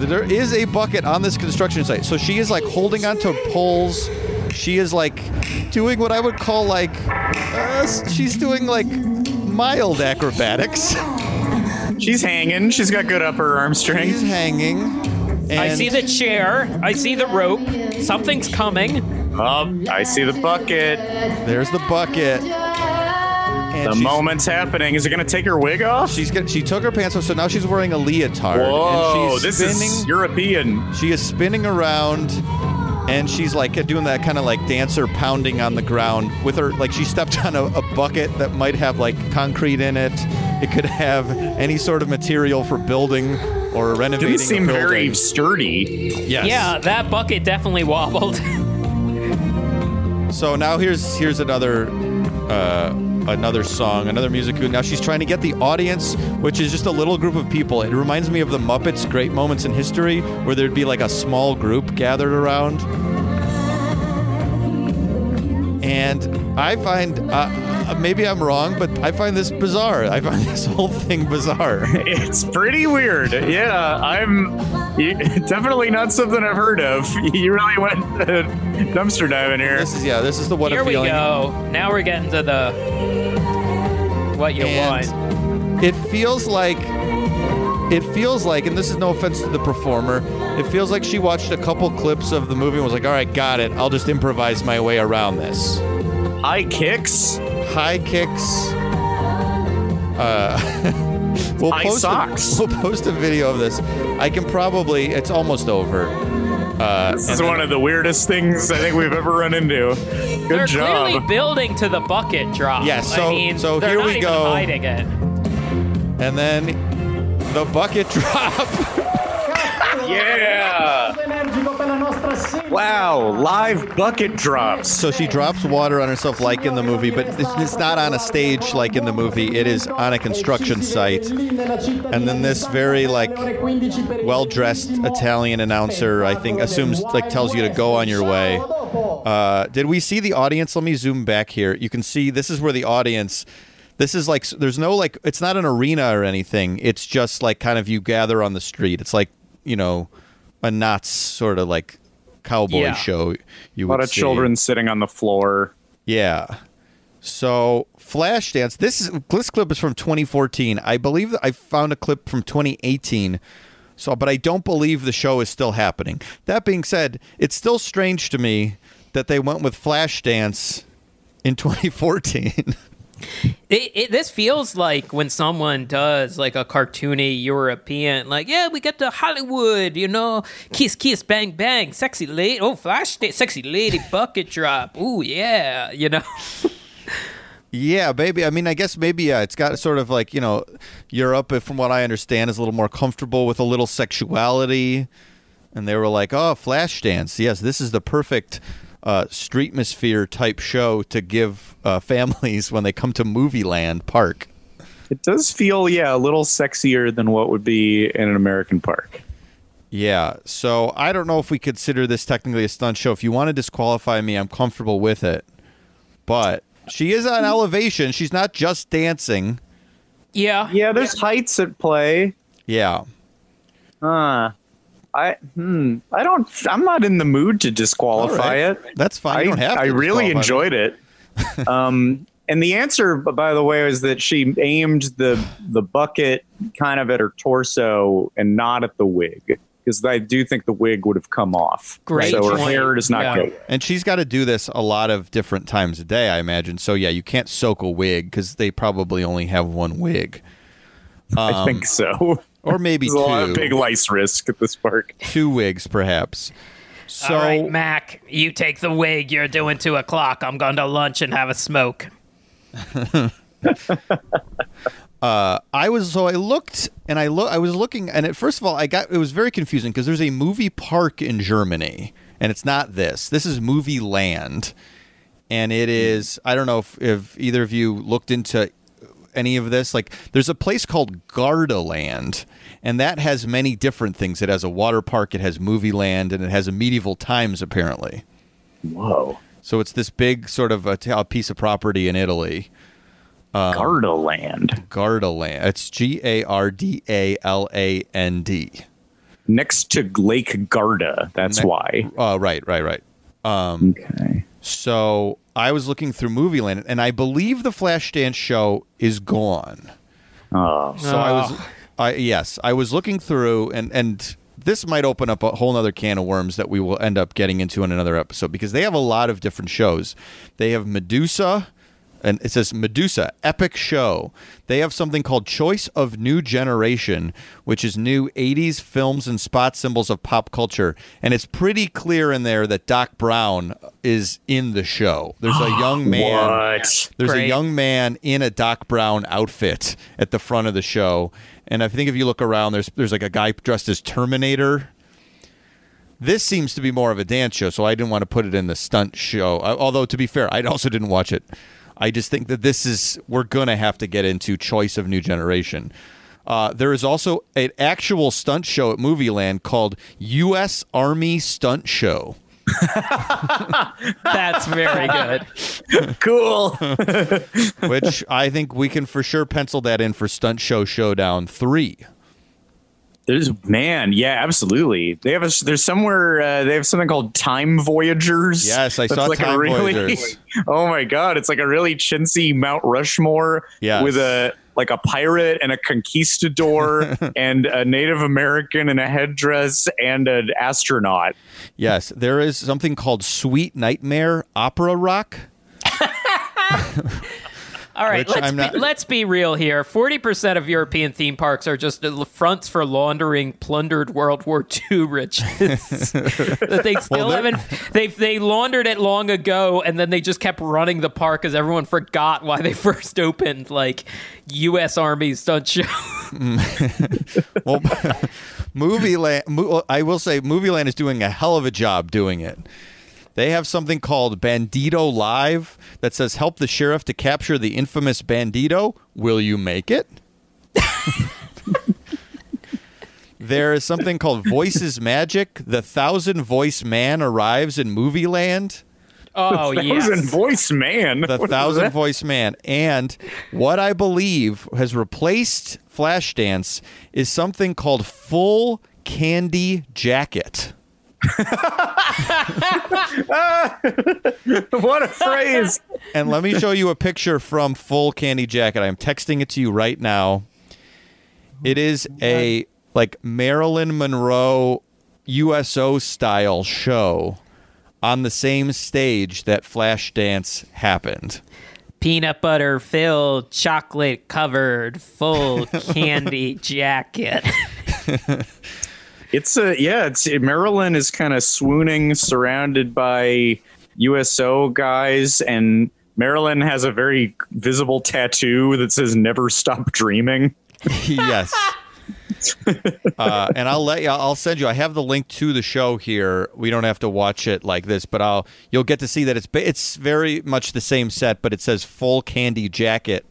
There is a bucket on this construction site. So she is like holding onto poles. She is like doing what I would call like uh, she's doing like mild acrobatics. She's hanging. She's got good upper arm strength. She's strength. hanging. I see the chair. I see the rope. Something's coming. Oh, I see the bucket. There's the bucket. And The she's- moment's happening. Is it going to take her wig off? She's get, she took her pants off, so now she's wearing a leotard. Whoa, and she's this spinning. is European. She is spinning around and she's like doing that kind of like dancer pounding on the ground with her like she stepped on a, a bucket that might have like concrete in it. It could have any sort of material for building or renovating. Didn't seem very sturdy. Yes. Yeah, that bucket definitely wobbled. So now here's here's another uh, another song, another music. Now she's trying to get the audience, which is just a little group of people. It reminds me of the Muppets' Great Moments in History, where there'd be like a small group gathered around. And I find, uh, uh, maybe I'm wrong, but I find this bizarre. I find this whole thing bizarre. It's pretty weird. Yeah, I'm definitely not something I've heard of. You really went uh, dumpster diving here. This is yeah. This is the what Here a we feeling. go. Now we're getting to the what you And want. It feels like it feels like, and this is no offense to the performer, it feels like she watched a couple clips of the movie and was like, all right, got it. I'll just improvise my way around this. High kicks. High kicks. Uh, we'll High post socks. A, we'll post a video of this. I can probably. It's almost over. Uh, This is then- one of the weirdest things I think we've ever run into. Good They're job. clearly building to the bucket drop. Yeah, so- I mean, so here not we even go. hiding it. and then the bucket drop. yeah. Wow, live bucket drops. So she drops water on herself like in the movie, but it's, it's not on a stage like in the movie. It is on a construction site. And then this very like well-dressed Italian announcer, I think, assumes like tells you to go on your way. Uh, did we see the audience? Let me zoom back here. You can see this is where the audience. This is like there's no like it's not an arena or anything. It's just like kind of you gather on the street. It's like you know a Knott's sort of like cowboy Yeah. show. You A lot would of see. children sitting on the floor. Yeah. So Flashdance. This is this clip is from 2014. I believe that I found a clip from 2018. So, but I don't believe the show is still happening. That being said, it's still strange to me that they went with Flashdance in 2014. It, it, this feels like when someone does like a cartoony European, like, yeah, we get to Hollywood, you know, kiss, kiss, bang, bang, sexy lady, oh, flash, da- sexy lady, bucket drop, ooh, yeah, you know. yeah, baby. I mean, I guess maybe yeah, it's got sort of like you know, Europe, from what I understand, is a little more comfortable with a little sexuality, and they were like, oh, Flashdance. Yes, this is the perfect uh, streetmosphere type show to give uh, families when they come to Movie Land Park. It does feel, yeah, a little sexier than what would be in an American park. Yeah, so I don't know if we consider this technically a stunt show. If you want to disqualify me, I'm comfortable with it. But she is on elevation. She's not just dancing. Yeah. Yeah, there's heights at play. Yeah. Uh, I hmm, I don't. I'm not in the mood to disqualify All right. it. That's fine. I, You don't have to I really enjoyed it. um, and the answer, by the way, was that she aimed the the bucket kind of at her torso and not at the wig, because I do think the wig would have come off. Great So her point. hair does not Yeah. go. And she's got to do this a lot of different times a day, I imagine. So yeah, you can't soak a wig because they probably only have one wig, I think so. or maybe There's a two, big lice risk at this park. two wigs perhaps. So All right, Mac, you take the wig. You're doing two o'clock. I'm going to lunch and have a smoke. Uh, I was so I looked and I look I was looking and at first of all I got it was very confusing because there's a movie park in Germany and it's not this. This is Movie Land. And it hmm. is I don't know if, if either of you looked into any of this. Like, there's a place called Gardaland, and that has many different things. It has a water park, it has movie land, and it has a medieval times apparently. Whoa. So it's this big sort of a, a piece of property in Italy. Um, Gardaland. Gardaland. It's G A R D A L A N D. Next to Lake Garda. That's Ne- why. Oh, right, right, right. Um, Okay. So I was looking through Movie Land, and I believe the Flashdance show is gone. Oh. So I was, oh. I yes, I was looking through, and and this might open up a whole other can of worms that we will end up getting into in another episode because they have a lot of different shows. They have Medusa. And it says Medusa, epic show. They have something called Choice of New Generation, which is new 80s films and spot symbols of pop culture. And it's pretty clear in there that Doc Brown is in the show. There's a young man. What? There's a young man in a Doc Brown outfit at the front of the show, and I think if you look around, there's there's like a guy dressed as Terminator. This seems to be more of a dance show, so I didn't want to put it in the stunt show. Uh, Although to be fair, I also didn't watch it. I just think that this is we're gonna have to get into choice of new generation. Uh, there is also an actual stunt show at Movie Land called U.S. Army Stunt Show. That's very good. Cool. which I think we can for sure pencil that in for Stunt Show Showdown 3. There's man, yeah, absolutely. They have a there's somewhere uh, they have something called Time Voyagers. Yes, I saw like a Time really, Voyagers. Oh my god, it's like a really chintzy Mount Rushmore Yes. with a like a pirate and a conquistador and a Native American in a headdress and an astronaut. Yes, there is something called Sweet Nightmare Opera Rock. All right, let's be, not- let's be real here. Forty percent of European theme parks are just uh, fronts for laundering plundered World War II riches that they still they're- haven't. They they laundered it long ago, and then they just kept running the park because everyone forgot why they first opened. Like U.S. Army stunt show. Well, Movie Land, I will say, Movie Land is doing a hell of a job doing it. They have something called Bandito Live that says, Help the sheriff to capture the infamous Bandito. Will you make it? there is something called Voices Magic. The thousand voice man arrives in Movie Land. Oh Thousand yes. voice man. the What is thousand voice man and what i believe has replaced flashdance is something called full candy jacket what a phrase. and let me show you a picture from full candy jacket i'm texting it to you right now it is a like marilyn monroe uso style show on the same stage that flashdance happened Peanut butter filled, chocolate covered, full candy jacket. It's a yeah. It's Marilyn is kind of swooning, surrounded by USO guys, and Marilyn has a very visible tattoo that says "Never Stop Dreaming." yes. uh, and I'll let you. I'll send you. I have the link to the show here. We don't have to watch it like this, but I'll. You'll get to see that it's it's very much the same set, but it says full candy jacket,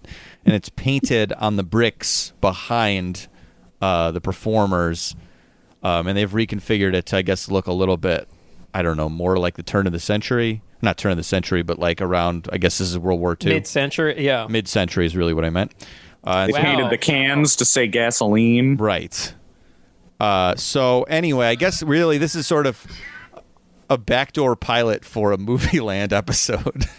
and it's painted on the bricks behind uh, the performers, um, and they've reconfigured it to I guess look a little bit. I don't know, more like the turn of the century. Not turn of the century, but like around. I guess this is World War II. Mid century, yeah. Mid century is really what I meant. Uh, They Wow. painted the cans to say gasoline. Right. Uh, so anyway, I guess really this is sort of a backdoor pilot for a movie land episode.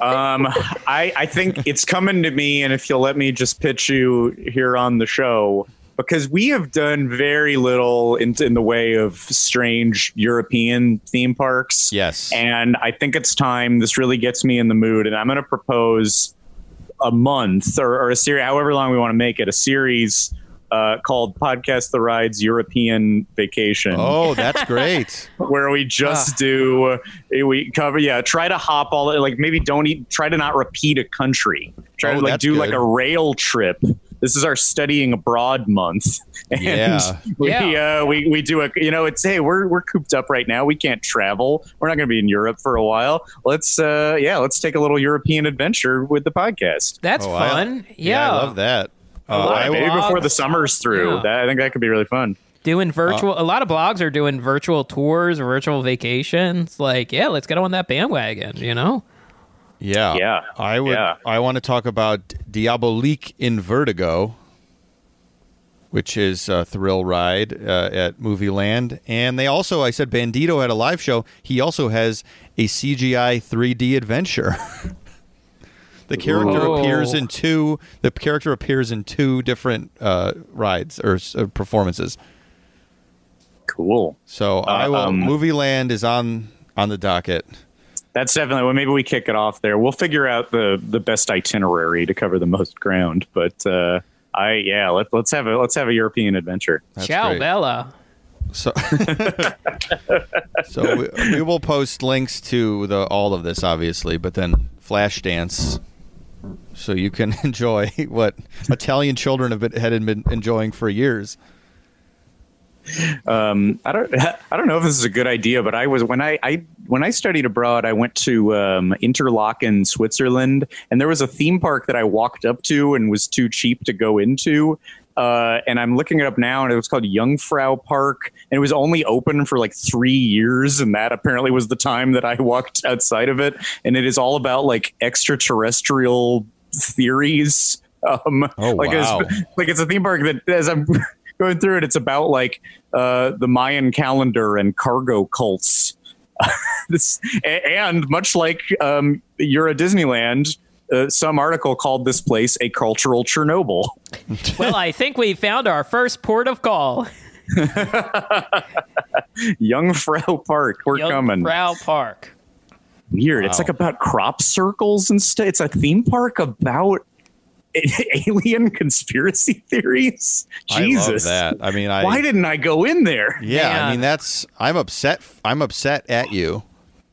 Um, I I think it's coming to me, and if you'll let me just pitch you here on the show. Because we have done very little in, in the way of strange European theme parks. yes. And I think it's time. This really gets me in the mood. And I'm going to propose a month or, or a series, however long we want to make it, a series uh, called Podcast the Rides European Vacation. oh, that's great. Where we just do, uh, we cover, yeah, try to hop all, like maybe don't eat, try to not repeat a country. Try Oh, to like do like a rail trip this is our studying abroad month. And Yeah. we Yeah. uh, we we do a you know it's hey we're we're cooped up right now. We can't travel. We're not going to be in Europe for a while. Let's uh yeah let's take a little European adventure with the podcast. That's Oh, I- fun. yeah. I love that. Uh, I of will- Maybe before the summer's through. Yeah. That, I think that could be really fun. Doing virtual, a lot of blogs are doing virtual tours, virtual vacations. Like, yeah, let's get on that bandwagon. You know, Yeah. Yeah. I would Yeah. I want to talk about Diabolique in Vertigo, which is a thrill ride uh, at Movie Land. And they also I said Bandito had a live show. He also has a CGI 3D adventure. the character Ooh. appears in two the character appears in two different uh, rides or uh, performances. Cool. So I will um, Movie Land is on on the docket. That's definitely well. Maybe we kick it off there. We'll figure out the the best itinerary to cover the most ground. But uh, I yeah, let, let's have a let's have a European adventure. That's ciao, great. Bella. So, so we, we will post links to the all of this, obviously, but then Flashdance, so you can enjoy what Italian children have been, had been enjoying for years. Um, I don't I don't know if this is a good idea, but I was when I, I when I studied abroad, I went to um, Interlaken, Switzerland, and there was a theme park that I walked up to and was too cheap to go into. Uh, and I'm looking it up now, and it was called Jungfrau Park, and it was only open for like three years, and that apparently was the time that I walked outside of it. And it is all about like extraterrestrial theories. Um, Oh, like wow. it's, like it's a theme park that as I'm going through it, it's about like uh, the Mayan calendar and cargo cults. this, and much like um, you're a Disneyland, uh, some article called this place a cultural Chernobyl. well, I think we found our first port of call. Jungfrau Park, we're Young coming. Frau Park. Weird. It's like about crop circles and stuff. It's a theme park about alien conspiracy theories. Jesus, I love that. I mean, I why didn't I go in there? yeah. I mean, that's I'm upset. I'm upset at you.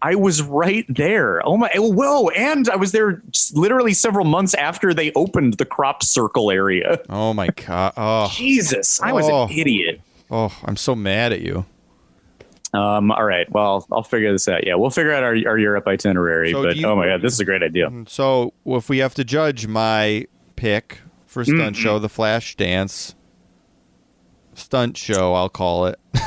I was right there. Oh my! Whoa! And I was there literally several months after they opened the crop circle area. Oh my god. Oh, Jesus, I was Oh. an idiot. oh, I'm so mad at you. Um, all right. Well, I'll figure this out. Yeah, we'll figure out our, our Europe itinerary. So but you- oh my god, this is a great idea. So if we have to judge my pick for stunt show, the Flash Dance stunt show, I'll call it.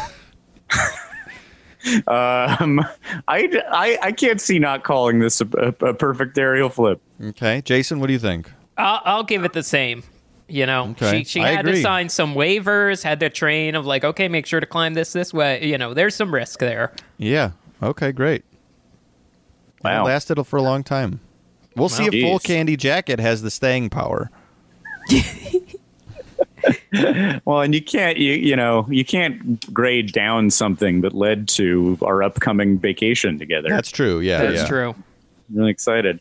Um, I, I I can't see not calling this a, a, a perfect aerial flip. Okay, Jason, what do you think? I'll, I'll give it the same. You know, Okay. she she I had to sign some waivers, had to train of like, okay, make sure to climb this this way. You know, there's some risk there. Yeah. Okay, great. Wow. It lasted for a long time. We'll see if Jeez. Full Candy Jacket has the staying power. Well, and you can't you you know you can't grade down something that led to our upcoming vacation together. That's true. Yeah. That's yeah. true. I'm really excited.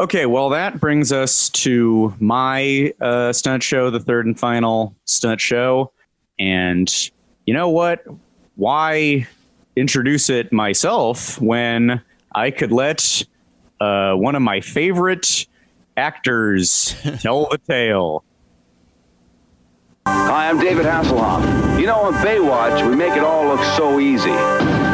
Okay, well, that brings us to my uh, stunt show, the third and final stunt show. And you know what? Why introduce it myself when I could let uh, one of my favorite actors tell the tale? Hi, I'm David Hasselhoff. You know, on Baywatch, we make it all look so easy.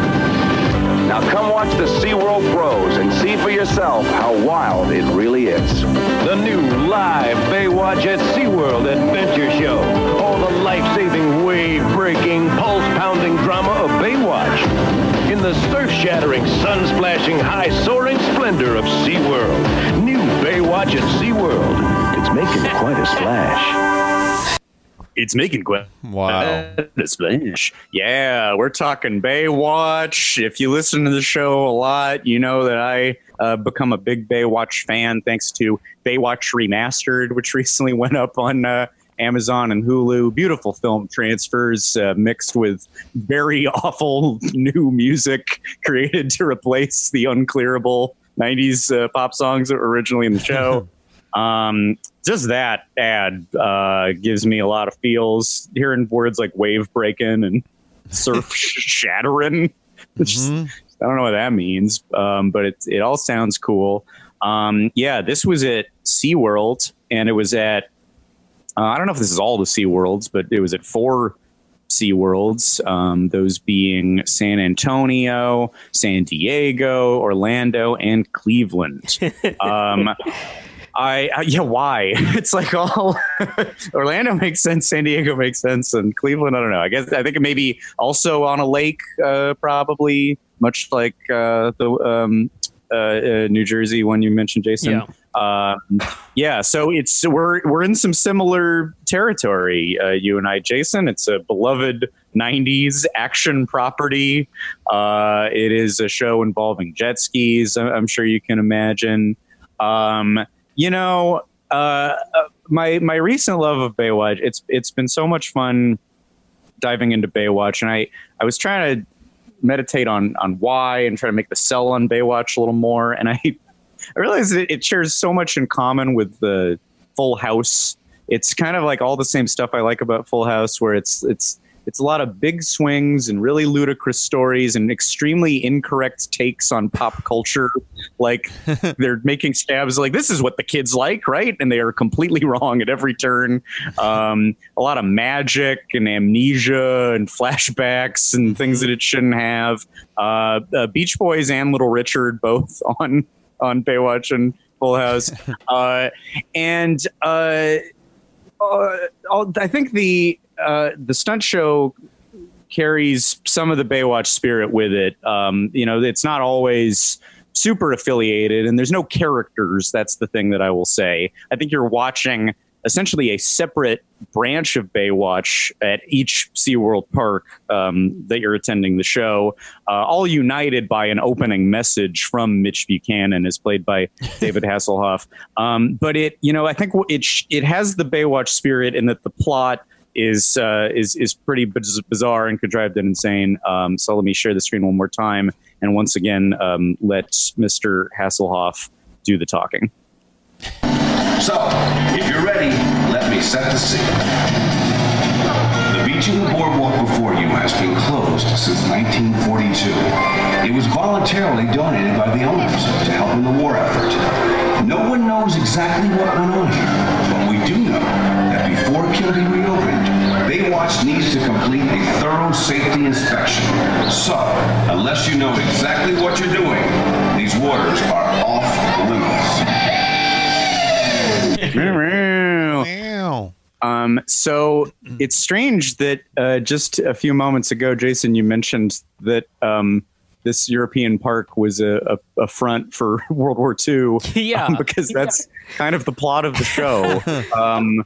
Now come watch the SeaWorld Pros and see for yourself how wild it really is. The new live Baywatch at SeaWorld Adventure Show. All the life-saving, wave-breaking, pulse-pounding drama of Baywatch. In the surf-shattering, sun-splashing, high-soaring splendor of SeaWorld. New Baywatch at SeaWorld. It's making quite a splash. It's making quite wow a splash. Yeah, we're talking Baywatch. If you listen to the show a lot, you know that I uh, become a big Baywatch fan thanks to Baywatch Remastered, which recently went up on uh, Amazon and Hulu. Beautiful film transfers uh, mixed with very awful new music created to replace the unclearable 90s uh, pop songs that were originally in the show. Um, just that ad uh, gives me a lot of feels. Hearing words like wave breaking and surf shattering. Mm-hmm. I don't know what that means, um, but it, it all sounds cool. Um, yeah, this was at SeaWorld, and it was at, uh, I don't know if this is all the SeaWorlds, but it was at four SeaWorlds, um, those being San Antonio, San Diego, Orlando, and Cleveland. I, I yeah, why? It's like all Orlando makes sense, San Diego makes sense, and Cleveland. I don't know. I guess I think it may be also on a lake, uh, probably much like uh, the um, uh, uh New Jersey one you mentioned, Jason. Yeah. Um, yeah, so it's we're we're in some similar territory, uh, you and I, Jason. It's a beloved '90s action property. Uh, it is a show involving jet skis. I'm sure you can imagine. Um, you know, uh, uh, my my recent love of Baywatch, it's it's been so much fun diving into Baywatch, and I I was trying to meditate on on why and try to make the sell on Baywatch a little more, and I I realized it, it shares so much in common with the Full House. It's kind of like all the same stuff I like about Full House, where it's it's it's a lot of big swings and really ludicrous stories and extremely incorrect takes on pop culture. Like they're making stabs like this is what the kids like, right? And they are completely wrong at every turn. Um, a lot of magic and amnesia and flashbacks and things that it shouldn't have. Uh, uh, Beach Boys and Little Richard both on on Baywatch and Full House, uh, and uh, uh, I think the uh, the stunt show carries some of the Baywatch spirit with it. Um, you know, it's not always super affiliated, and there's no characters. That's the thing that I will say. I think you're watching essentially a separate branch of Baywatch at each SeaWorld park um, that you're attending the show, uh, all united by an opening message from Mitch Buchanan, as played by David Hasselhoff. Um, but it, you know, I think it it has the Baywatch spirit in that the plot is uh, is is pretty bizarre and contrived and insane. Um, so let me share the screen one more time, and once again, um, let Mr. Hasselhoff do the talking. So, if you're ready, let me set the scene. The beach and the boardwalk before you has been closed since 1942. It was voluntarily donated by the owners to help in the war effort. No one knows exactly what went on here, before it can be reopened, Baywatch needs to complete a thorough safety inspection. So, unless you know exactly what you're doing, these waters are off limits. Um, so it's strange that uh, just a few moments ago, Jason, you mentioned that um, this European park was a, a, a front for World War II. Yeah. um, because that's kind of the plot of the show. um,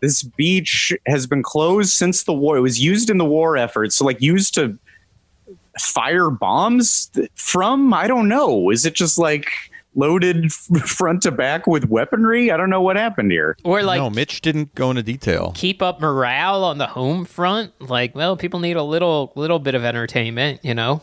this beach has been closed since the war. It was used in the war effort, so like used to fire bombs from. I don't know. Is it just like loaded front to back with weaponry? I don't know what happened here. Or like no, Mitch didn't go into detail. keep up morale on the home front. Like, well, people need a little little bit of entertainment, you know.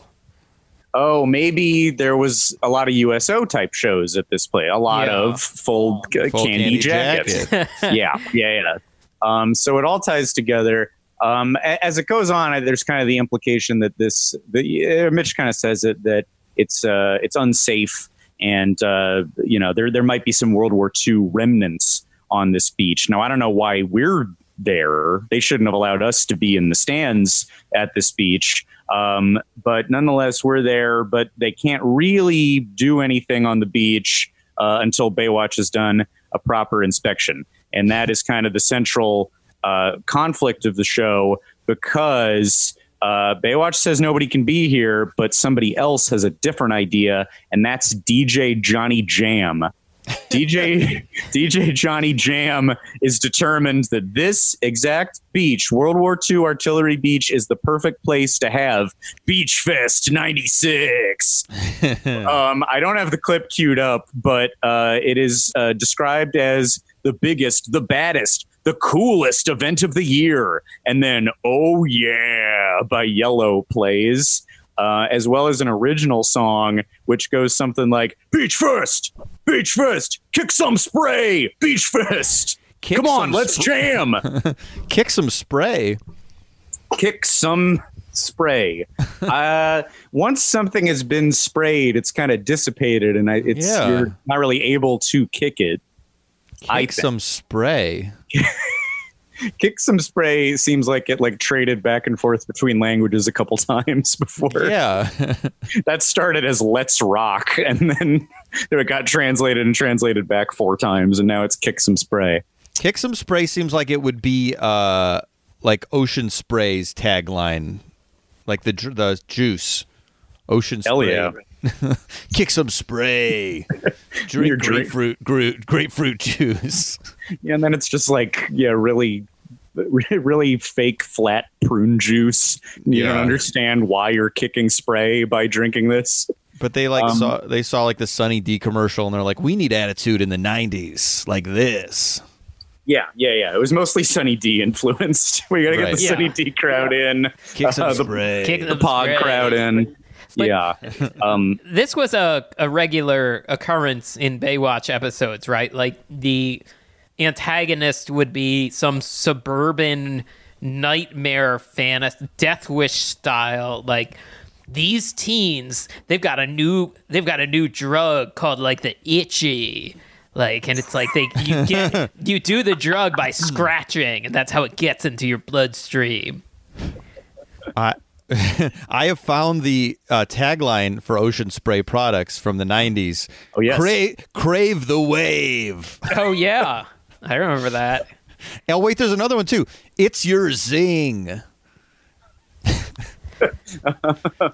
Oh, maybe there was a lot of USO type shows at this place. A lot Yeah. of full, uh, Full candy, candy jackets. jacket. yeah, yeah, yeah. Um, so it all ties together. Um, a- as it goes on, there's kind of the implication that this, the, uh, Mitch kind of says it that it's uh, it's unsafe, and uh, you know there there might be some World War II remnants on this beach. Now I don't know why we're there. They shouldn't have allowed us to be in the stands at this beach. Um, but nonetheless, we're there. But they can't really do anything on the beach uh, until Baywatch has done a proper inspection, and that is kind of the central uh, conflict of the show because uh, Baywatch says nobody can be here, but somebody else has a different idea, and that's DJ Johnny Jam. DJ DJ Johnny Jam is determined that this exact beach, World War II Artillery Beach, is the perfect place to have Beach Fest '96. um, I don't have the clip queued up, but uh, it is uh, described as the biggest, the baddest, the coolest event of the year. And then, Oh Yeah by Yello plays, uh, as well as an original song, which goes something like Beach Fest, Beach Fest, kick some spray, Beach Fest. Come on, let's sp- jam. Kick some spray. Kick some spray. uh, once something has been sprayed, it's kind of dissipated, and I, it's Yeah. you're not really able to kick it. I Kick think. some spray. kick some spray seems like it like traded back and forth between languages a couple times before. Yeah. that started as let's rock and then it got translated and translated back four times and now it's kick some spray. Kick some spray seems like it would be uh like Ocean Spray's tagline, like the the juice. Ocean Hell spray. yeah. Kick some spray. Drink grapefruit gra- grapefruit juice. Yeah, and then it's just like yeah, really really fake flat prune juice. You don't understand why you're kicking spray by drinking this. But they like Um, saw they saw like the Sunny D commercial and they're like, we need attitude in the '90s like this. Yeah, yeah, yeah. It was mostly Sunny D influenced. We got to get the Yeah. Sunny D crowd in. Kick some uh, the, spray. Kick the some pod spray. crowd in. yeah. Um, this was a, a regular occurrence in Baywatch episodes, right? Like the antagonist would be some suburban nightmare fantasy, Death Wish style, like these teens they've got a new they've got a new drug called like the itchy like and it's like they you get you do the drug by scratching and that's how it gets into your bloodstream I I have found the uh, tagline for Ocean Spray products from the '90s. Oh yes. Cra- crave the wave. oh yeah i remember that Oh wait, there's another one too. It's your zing.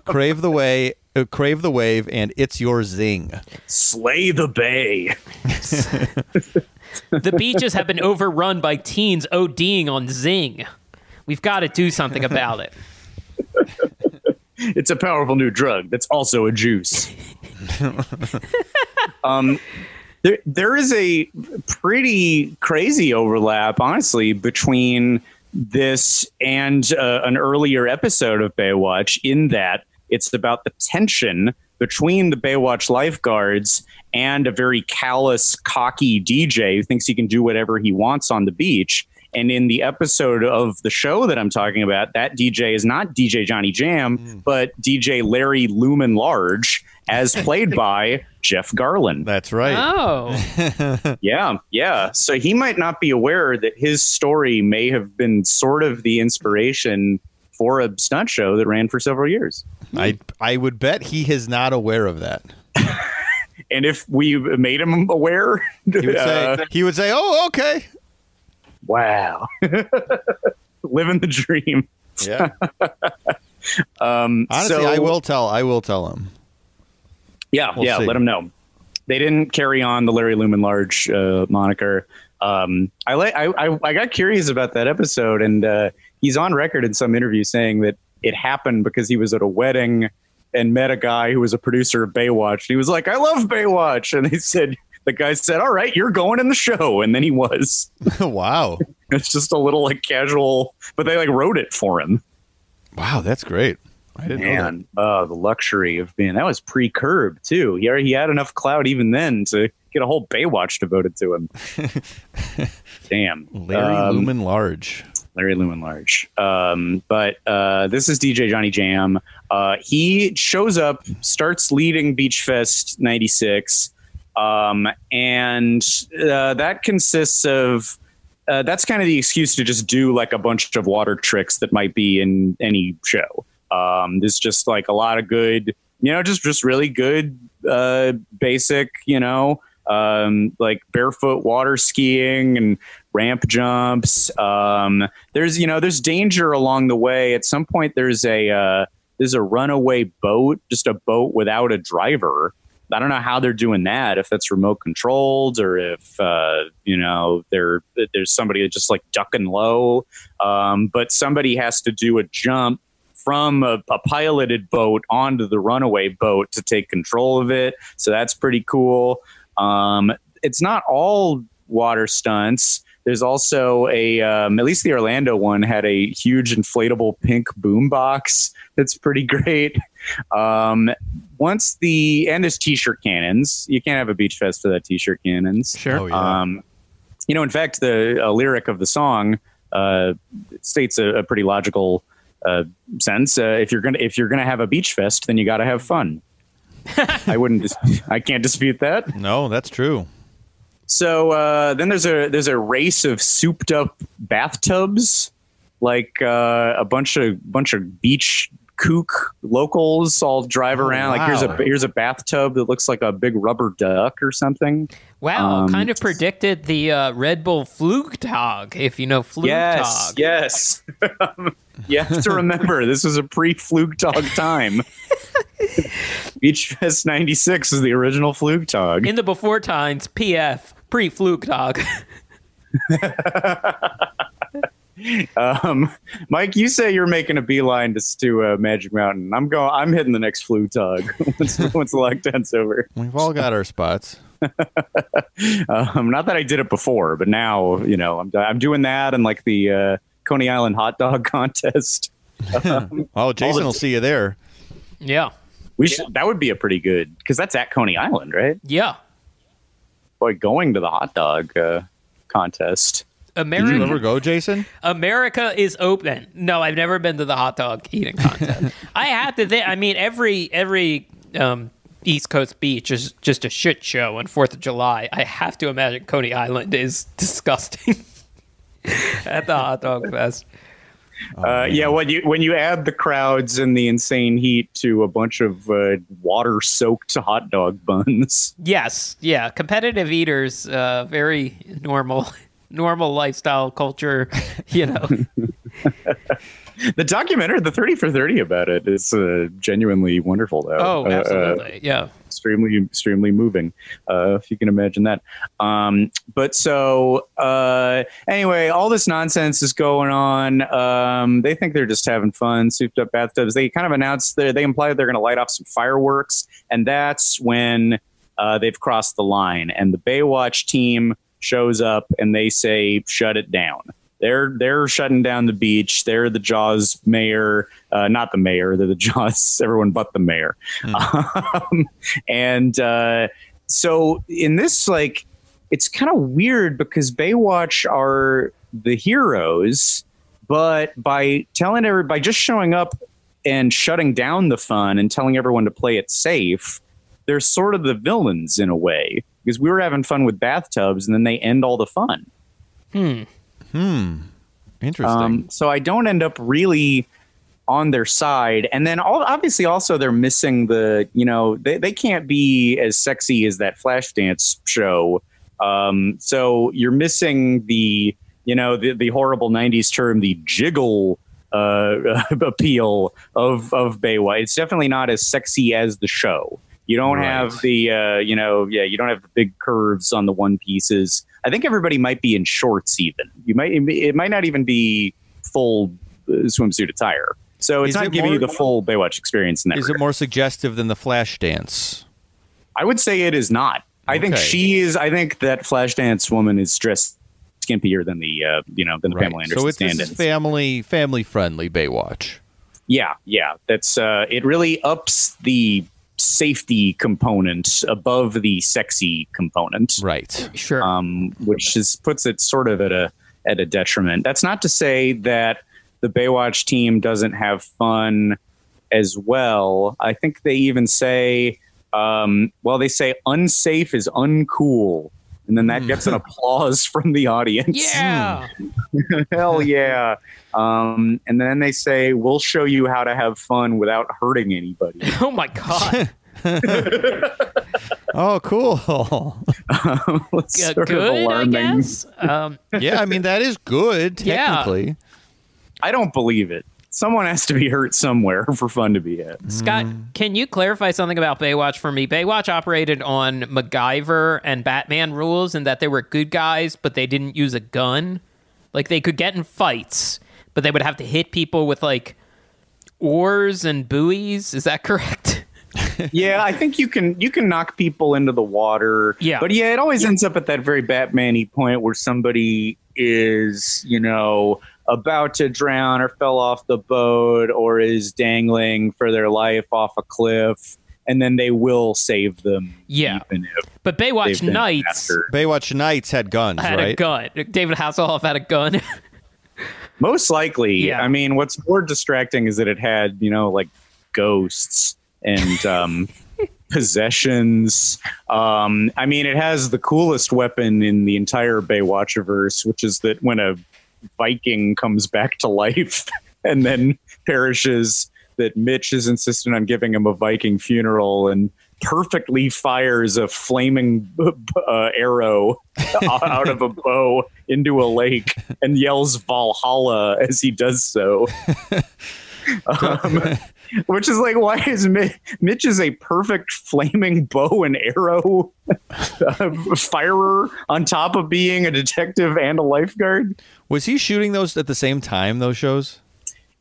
crave the way, uh, crave the wave, and it's your zing. Slay the Bay. the beaches have been overrun by teens ODing on Zing. We've got to do something about it. It's a powerful new drug that's also a juice. um, there, there is a pretty crazy overlap, honestly, between this and uh, an earlier episode of Baywatch, in that it's about the tension between the Baywatch lifeguards and a very callous, cocky DJ who thinks he can do whatever he wants on the beach. And in the episode of the show that I'm talking about, that DJ is not DJ Johnny Jam, but DJ Larry Lumen Large, as played by Jeff Garlin. That's right. Oh, Yeah, yeah. So he might not be aware that his story may have been sort of the inspiration for a stunt show that ran for several years. I I would bet he is not aware of that. And if we made him aware, He would say, uh, he would say, "Oh, okay." wow, living the dream. Yeah. Um, Honestly, so- I will tell. I will tell him. Yeah, We'll yeah. see. Let them know. They didn't carry on the Larry Lumen Large uh, moniker. Um, I, like. I, I I got curious about that episode, and uh, he's on record in some interview saying that it happened because he was at a wedding and met a guy who was a producer of Baywatch. He was like, "I love Baywatch," and he said, "The guy said, all right, you're going in the show," and then he was. wow. It's just a little like casual, but they like wrote it for him. Wow, that's great. I didn't. Man, uh, the luxury of being that was pre curb too. He already, he had enough clout even then to get a whole Baywatch devoted to him. Damn, Larry Um, Lumen Large. Larry Lumen Large. Um, but uh, this is DJ Johnny Jam. Uh, he shows up, starts leading Beach Fest '96, um, and uh, that consists of. Uh, that's kind of the excuse to just do like a bunch of water tricks that might be in any show. Um, there's just like a lot of good, you know, just just really good, uh, basic, you know, um, like barefoot water skiing and ramp jumps. Um, there's you know there's danger along the way. At some point, there's a uh, there's a runaway boat, just a boat without a driver. I don't know how they're doing that. If that's remote controlled or if uh, you know there there's somebody just like ducking low. Um, but somebody has to do a jump from a, a piloted boat onto the runaway boat to take control of it. So that's pretty cool. Um, it's not all water stunts. There's also a, um, at least the Orlando one had a huge inflatable pink boombox that's pretty great. Um, once the, and there's t shirt cannons. You can't have a beach fest without t shirt cannons. Sure. Oh, yeah. Um, you know, in fact, the uh, lyric of the song uh, states a, a pretty logical uh, sense. Uh, if you're gonna if you're gonna have a beach fest, then you got to have fun. I wouldn't. Dis- I can't dispute that. No, that's true. So uh, then there's a there's a race of souped up bathtubs, like uh, a bunch of bunch of beach kook locals all drive around. Like here's a here's a bathtub that looks like a big rubber duck or something. Wow, Um, kind of predicted the uh, Red Bull Flugtag, if you know Flugtag. Yes, yes. you have to remember this was a pre-Flugtag time. Beach Fest '96 is the original Flugtag. In the before times, PF, pre Flugtag. Um, Mike, you say you're making a beeline to, to uh, Magic Mountain. I'm going. I'm hitting the next Flugtag once, once the lockdown's over. We've all got our spots. Um, not that I did it before, but now you know I'm I'm doing that and like the uh, Coney Island hot dog contest. Um, Oh, Jason all the- will see you there. Yeah. We should. That would be a pretty good because that's at Coney Island, right? Yeah. Boy, going to the hot dog uh, contest. America, Did you ever go, Jason? America is open. No, I've never been to the hot dog eating contest. I have to think. I mean, every every um, East Coast beach is just a shit show on Fourth of July. I have to imagine Coney Island is disgusting at the hot dog fest. uh, yeah, when you when you add the crowds and the insane heat to a bunch of uh, water-soaked hot dog buns, Yes, yeah, competitive eaters, uh, very normal, normal lifestyle culture. You know, the documentary, the thirty for thirty about it, is uh, genuinely wonderful. Though, oh, Uh, uh, absolutely, yeah. extremely extremely moving uh, if you can imagine that um, but so uh, anyway all this nonsense is going on um, they think they're just having fun souped up bathtubs they kind of announced that they imply they're going to light off some fireworks and that's when uh, they've crossed the line and the baywatch team shows up and they say shut it down they're they're shutting down the beach. They're the Jaws mayor, uh, not the mayor. They're the Jaws. Everyone but the mayor. Um, and uh, so in this, like, it's kind of weird because Baywatch are the heroes, but by telling every by just showing up and shutting down the fun and telling everyone to play it safe, they're sort of the villains in a way because we were having fun with bathtubs and then they end all the fun. Hmm. Hmm. Interesting. Um, so I don't end up really on their side. And then all, obviously also they're missing the, you know, they, they can't be as sexy as that Flashdance show. Um, so you're missing the, you know, the, the horrible 90s term, the jiggle uh, appeal of of Baywatch. It's definitely not as sexy as the show. You don't Right. have the uh, you know yeah you don't have the big curves on the one pieces. I think everybody might be in shorts even. You might it might not even be full uh, swimsuit attire. So it's Is not it giving you the full Baywatch experience in that. Is it more suggestive than the flash dance? I would say it is not. I think Okay. she is. I think that Flashdance woman is dressed skimpier than the uh, you know than the Pamela Anderson So it's stand-ins. family family friendly Baywatch. Yeah, yeah. That's uh it really ups the safety component above the sexy component. Right. Sure. Um which is puts it sort of at a at a detriment. That's not to say that the Baywatch team doesn't have fun as well. I think they even say um well they say unsafe is uncool. And then that gets an applause from the audience. Yeah. Hell yeah. Um, and then they say, we'll show you how to have fun without hurting anybody. Oh my god. Oh, cool. It's Yeah, sort good, I alarming. guess. Um, yeah, I mean that is good Yeah. technically. I don't believe it. Someone has to be hurt somewhere for fun to be had. Scott, mm. can you clarify something about Baywatch for me? Baywatch operated on MacGyver and Batman rules, and that they were good guys, but they didn't use a gun. Like they could get in fights, but they would have to hit people with like oars and buoys. Is that correct? yeah, I think you can you can knock people into the water. Yeah. But yeah, it always ends up at that very Batman-y point where somebody is, you know, about to drown or fell off the boat or is dangling for their life off a cliff. And then they will save them. Yeah. even if But Baywatch they've Nights after- Baywatch Nights had guns, had right? a gun. David Hasselhoff had a gun. Most likely. Yeah. I mean, what's more distracting is that it had, you know, like ghosts and um, possessions. Um, I mean, it has the coolest weapon in the entire Baywatchiverse, which is that when a Viking comes back to life and then perishes, that Mitch is insistent on giving him a Viking funeral and perfectly fires a flaming uh, arrow out of a bow into a lake and yells Valhalla as he does so. um, which is like, why is Mitch, Mitch is a perfect flaming bow and arrow uh, firer on top of being a detective and a lifeguard? Was he shooting those at the same time? Those shows?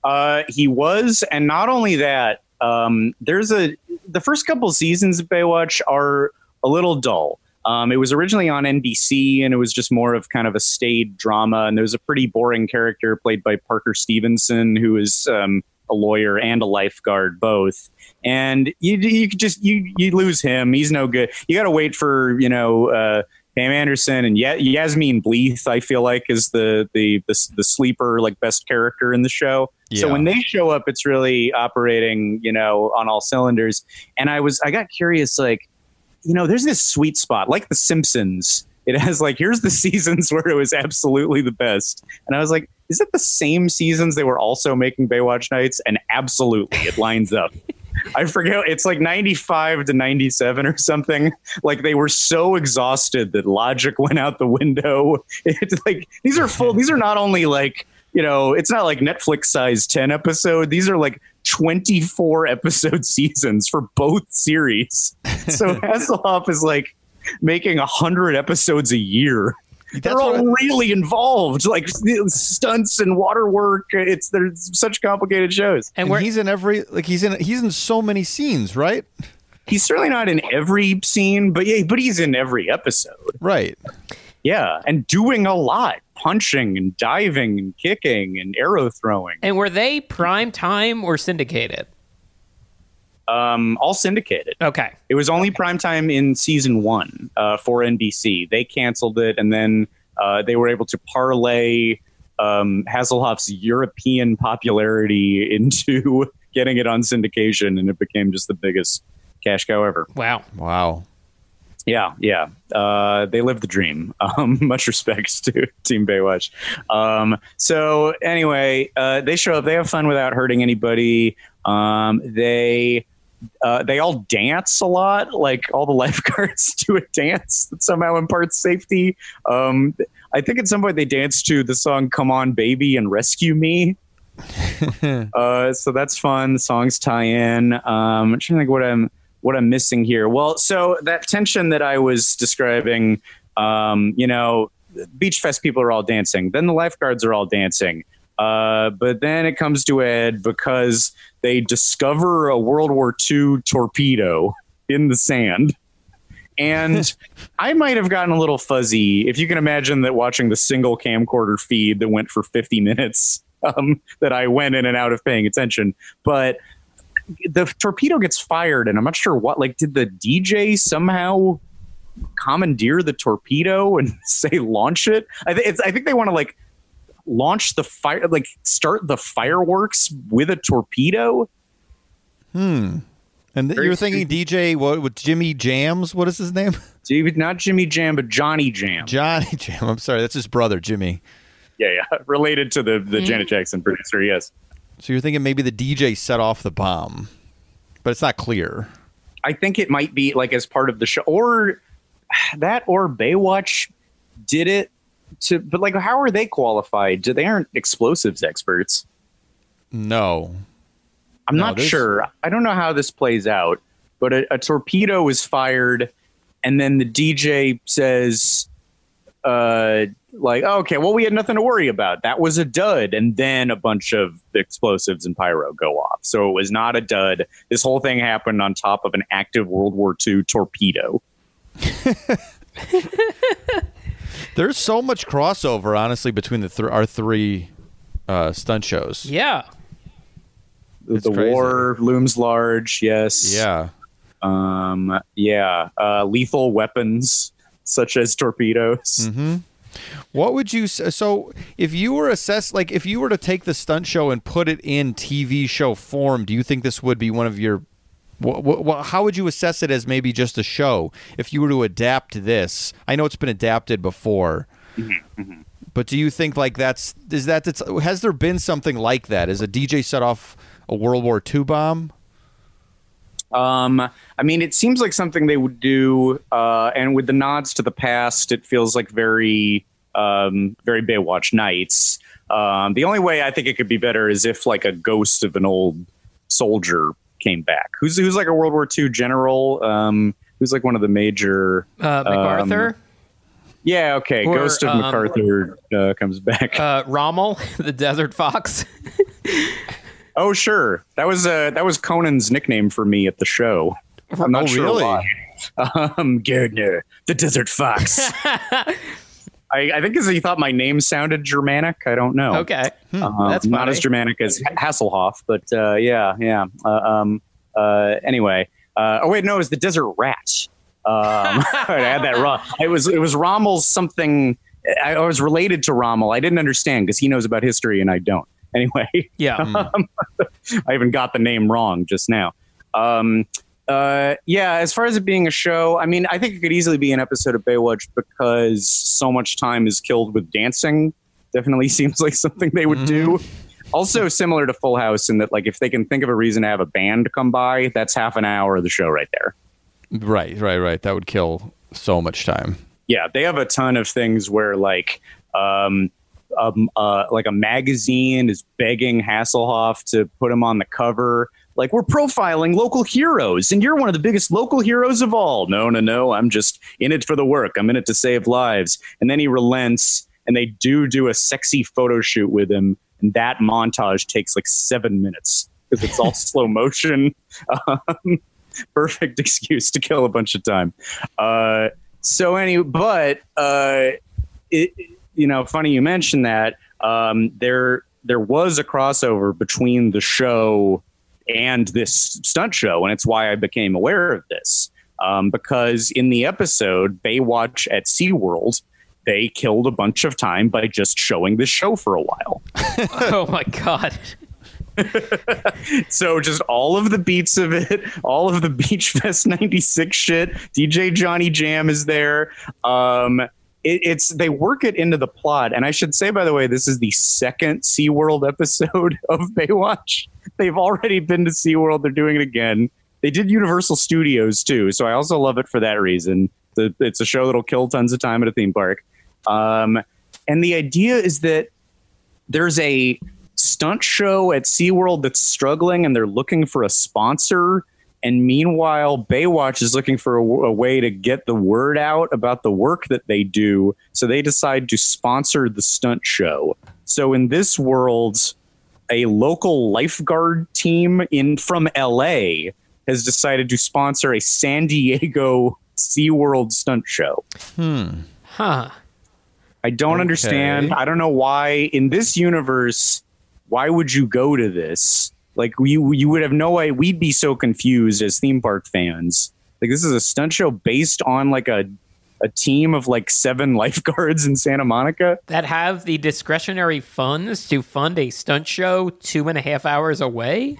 Uh, he was, and not only that, um, there's a the first couple seasons of Baywatch are a little dull. Um, it was originally on NBC, and it was just more of kind of a staid drama. And there was a pretty boring character played by Parker Stevenson, who is um, a lawyer and a lifeguard both. And you you just you you lose him. He's no good. You got to wait for you know. Uh, Pam Anderson and Ye- Yasmine Bleeth, I feel like, is the, the the the sleeper like best character in the show. So when they show up, it's really operating, you know, on all cylinders. And I was I got curious, like, you know, there's this sweet spot, like The Simpsons. It has like here's the seasons where it was absolutely the best, and I was like, is it the same seasons they were also making Baywatch Nights? And absolutely, it lines up. I forget. It's like 95 to 97 or something. Like they were so exhausted that logic went out the window. It's like these are full. These are not only like you know, it's not like Netflix size 10 episode. These are like 24 episode seasons for both series. So Hasselhoff is like making 100 episodes a year. They're all really involved, like stunts and water work. It's there's such complicated shows. And, he's in every like he's in he's in so many scenes, right? He's certainly not in every scene, but yeah, but he's in every episode. Right. Yeah, and doing a lot, punching and diving and kicking and arrow throwing. and were they prime time or syndicated? Um, all syndicated. Okay. It was only primetime in season one uh, for NBC. They canceled it, and then uh, they were able to parlay um, Hasselhoff's European popularity into getting it on syndication, and it became just the biggest cash cow ever. Wow. Wow. Yeah, yeah. Uh, they live the dream. Um, much respect to Team Baywatch. Um, so anyway, uh, they show up. They have fun without hurting anybody. Um, they uh, they all dance a lot. Like all the lifeguards do a dance that somehow imparts safety. Um, I think at some point they dance to the song "Come On Baby" and "Rescue Me." uh, so that's fun. The songs tie in. Um, I'm trying to think what I'm what I'm missing here. Well, so that tension that I was describing, um, you know, Beach Fest people are all dancing. Then the lifeguards are all dancing. Uh, but then it comes to Ed because they discover a World War II torpedo in the sand. And I might have gotten a little fuzzy if you can imagine that watching the single camcorder feed that went for 50 minutes, um, that I went in and out of paying attention. But the torpedo gets fired, and I'm not sure what. Like, did the DJ somehow commandeer the torpedo and say launch it? I, th- I think they want to like launch the fire, like start the fireworks with a torpedo. Hmm. And th- you're thinking DJ what with Jimmy Jams? What is his name? David, not Jimmy Jam, but Johnny Jam. Johnny Jam. I'm sorry, that's his brother Jimmy. Yeah, yeah, related to the the Janet Jackson producer. Yes. So you're thinking maybe the DJ set off the bomb, but it's not clear. I think it might be like as part of the show, or that, or Baywatch did it to. But like, how are they qualified? Do they aren't explosives experts? No, I'm No, not this- sure. I don't know how this plays out, but a, a torpedo is fired, and then the DJ says, uh, like, oh, okay, well, we had nothing to worry about. That was a dud. And then a bunch of explosives and pyro go off. So it was not a dud. This whole thing happened on top of an active World War II torpedo. There's so much crossover, honestly, between the th- our three uh, stunt shows. Yeah. The, It's the crazy. war looms large. Yes. Yeah. Um, yeah. Uh, lethal weapons such as torpedoes. Mm-hmm. What would you so if you were assessed like if you were to take the stunt show and put it in TV show form? Do you think this would be one of your how would you assess it as maybe just a show if you were to adapt this? I know it's been adapted before, but do you think like that's is that that's, has there been something like that? Is a DJ set off a World War II bomb? Um, I mean, it seems like something they would do, uh, and with the nods to the past, it feels like very, um, very Baywatch Nights. Um, the only way I think it could be better is if like a ghost of an old soldier came back, who's who's like a World War II general, um, who's like one of the major Uh, MacArthur. um, yeah, okay, Or, Ghost of um, MacArthur uh, comes back. Uh, Rommel, the Desert Fox. Oh, sure. That was uh, that was Conan's nickname for me at the show. I'm not Oh, sure really? why. Um, Gairdner, the Desert Fox. I, I think because he thought my name sounded Germanic. I don't know. Okay. Um, That's not as Germanic as Hasselhoff, but uh, yeah, yeah. Uh, um, uh, anyway, uh, oh wait, no, it was the Desert Rat. Um, I had that wrong. It was it was Rommel's something. I, I was related to Rommel. I didn't understand because he knows about history and I don't. Anyway, Yeah. um, I even got the name wrong just now. Um, uh, yeah, as far as it being a show, I mean, I think it could easily be an episode of Baywatch because so much time is killed with dancing. Definitely seems like something they would do. Also, similar to Full House, in that, like, if they can think of a reason to have a band come by, that's half an hour of the show right there. Right, right, right. That would kill so much time. yeah, they have a ton of things where like um, um uh like a magazine is begging Hasselhoff to put him on the cover. Like we're profiling local heroes, and you're one of the biggest local heroes of all. No, no, no. I'm just in it for the work. I'm in it to save lives. And then he relents, and they do do a sexy photo shoot with him, and that montage takes like seven minutes because it's all slow motion. Um, perfect excuse to kill a bunch of time. Uh, so any, but uh, it, you know, funny you mentioned that. Um, there, there was a crossover between the show and this stunt show, and it's why I became aware of this. Um, because in the episode Baywatch at SeaWorld, they killed a bunch of time by just showing this show for a while. oh my god. so just all of the beats of it, all of the Beach Fest '96 shit. DJ Johnny Jam is there. Um, it, it's they work it into the plot, and I should say, by the way, this is the second SeaWorld episode of Baywatch. They've already been to SeaWorld. They're doing it again. They did Universal Studios too, so I also love it for that reason. It's a show that'll kill tons of time at a theme park. Um, and the idea is that there's a stunt show at SeaWorld that's struggling and they're looking for a sponsor. And meanwhile, Baywatch is looking for a, a way to get the word out about the work that they do. So they decide to sponsor the stunt show. So in this world, a local lifeguard team in from LA has decided to sponsor a San Diego SeaWorld stunt show. Hmm. Huh. I don't Okay. understand. I don't know why in this universe, why would you go to this? Like you you would have no way we'd be so confused as theme park fans. Like this is a stunt show based on like a a team of like seven lifeguards in Santa Monica. That have the discretionary funds to fund a stunt show two and a half hours away?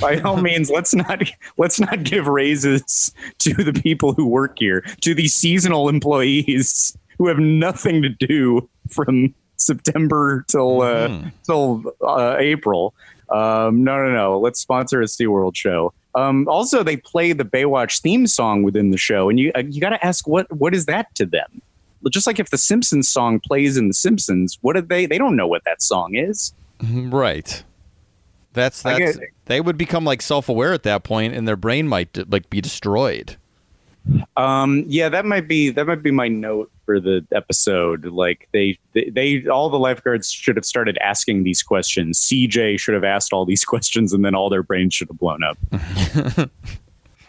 By all means, let's not let's not give raises to the people who work here, to the seasonal employees who have nothing to do from September till uh, till uh, April. Um, no, no, no. Let's sponsor a SeaWorld show. Um, also, they play the Baywatch theme song within the show, and you uh, you got to ask what what is that to them? Just like if the Simpsons song plays in the Simpsons, what did they? They don't know what that song is. Right. That's that's they would become like self-aware at that point and their brain might like be destroyed. Um, yeah, that might be that might be my note for the episode. Like they, they, they, all the lifeguards should have started asking these questions. CJ should have asked all these questions, and then all their brains should have blown up.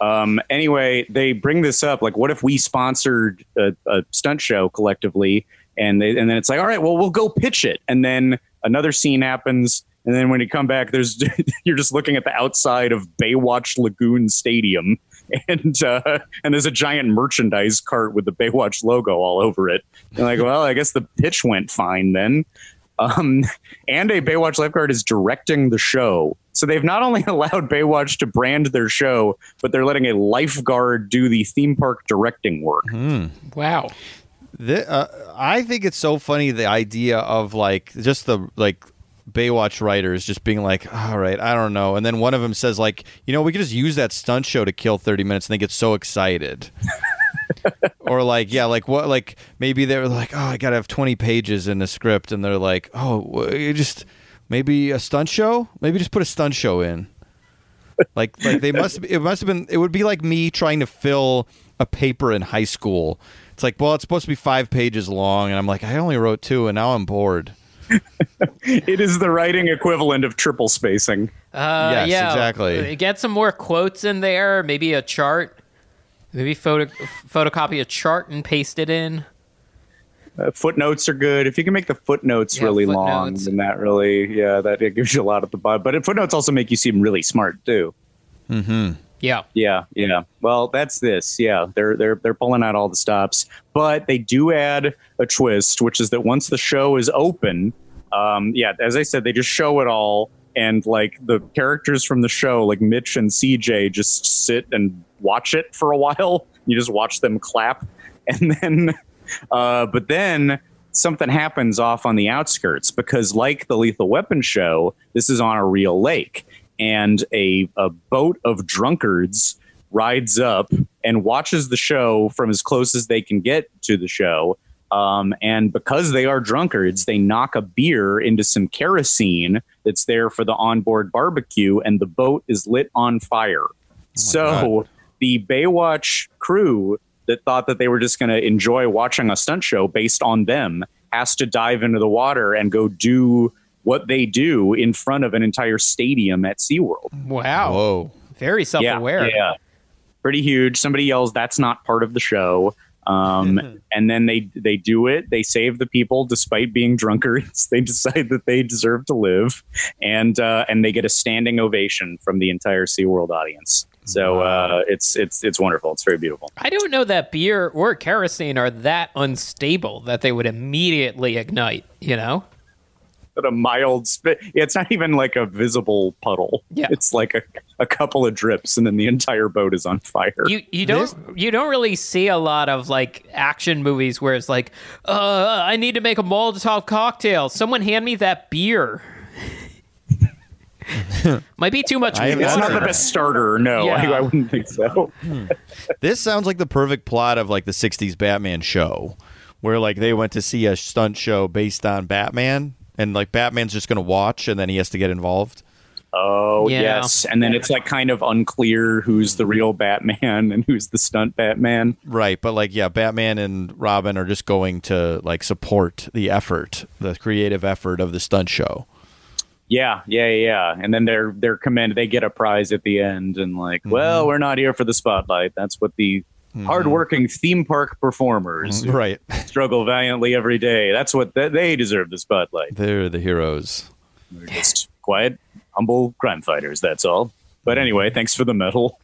um, anyway, they bring this up. Like, what if we sponsored a, a stunt show collectively? And they, and then it's like, all right, well, we'll go pitch it. And then another scene happens. And then when you come back, there's you're just looking at the outside of Baywatch Lagoon Stadium, and uh, and there's a giant merchandise cart with the Baywatch logo all over it. And like, well, I guess the pitch went fine then. Um, and a Baywatch lifeguard is directing the show. So they've not only allowed Baywatch to brand their show, but they're letting a lifeguard do the theme park directing work. Wow. The, uh, I think it's so funny the idea of like just the like Baywatch writers just being like, all right, I don't know, and then one of them says like, you know, we could just use that stunt show to kill thirty minutes, and they get so excited. or like, yeah, like what, like maybe they're like, oh, I gotta have twenty pages in the script, and they're like, oh, you just maybe a stunt show, maybe just put a stunt show in. Like, like they must. It must have been. It would be like me trying to fill a paper in high school. It's like, well, it's supposed to be five pages long, and I'm like, I only wrote two, and now I'm bored. it is the writing equivalent of triple spacing. Uh, Yes, yeah, exactly. uh, Get some more quotes in there. Maybe a chart. Maybe photo photocopy a chart and paste it in. Uh, footnotes are good. If you can make the footnotes Yeah, really long, footnotes. then that really, yeah, that it gives you a lot of the vibe. But footnotes also make you seem really smart too. Mm-hmm. Yeah. Yeah, yeah. Well, that's this. Yeah, they're they're they're pulling out all the stops, but they do add a twist, which is that once the show is open, um, yeah, as I said, they just show it all, and like the characters from the show, like Mitch and CJ, just sit and watch it for a while. You just watch them clap, and then, uh, but then something happens off on the outskirts because, like the Lethal Weapon show, this is on a real lake, and a, a boat of drunkards rides up and watches the show from as close as they can get to the show. Um, and because they are drunkards, they knock a beer into some kerosene that's there for the onboard barbecue, and the boat is lit on fire. so the Baywatch crew that thought that they were just going to enjoy watching a stunt show based on them has to dive into the water and go do what they do in front of an entire stadium at SeaWorld. Wow. Whoa. Very self-aware. Yeah, yeah. Pretty huge. Somebody yells, "That's not part of the show." Um, and then they they do it. They save the people despite being drunkards. They decide that they deserve to live, and uh, and they get a standing ovation from the entire SeaWorld audience. So uh, it's it's it's wonderful. It's very beautiful. I don't know that beer or kerosene are that unstable that they would immediately ignite, you know? But a mild spit. It's not even like a visible puddle. Yeah. it's like a, a couple of drips, and then the entire boat is on fire. You you don't you don't really see a lot of like action movies where it's like, uh, I need to make a Molotov cocktail. Someone hand me that beer. Might be too much. I it's not the best starter. No, I, Yeah. I wouldn't think so. This sounds like the perfect plot of like the '60s Batman show, where like they went to see a stunt show based on Batman, and like Batman's just going to watch, and then he has to get involved. Oh Yeah. yes, and then it's like kind of unclear who's the real Batman and who's the stunt Batman. Right, but like yeah, Batman and Robin are just going to like support the effort, the creative effort of the stunt show. Yeah, yeah, yeah. And then they're they're commended. They get a prize at the end, and like, mm-hmm. well, we're not here for the spotlight. That's what the hardworking theme park performers who Right. struggle valiantly every day. That's what th- they deserve the spotlight. They're the heroes. They're just quiet, humble crime fighters. That's all. But anyway, thanks for the medal.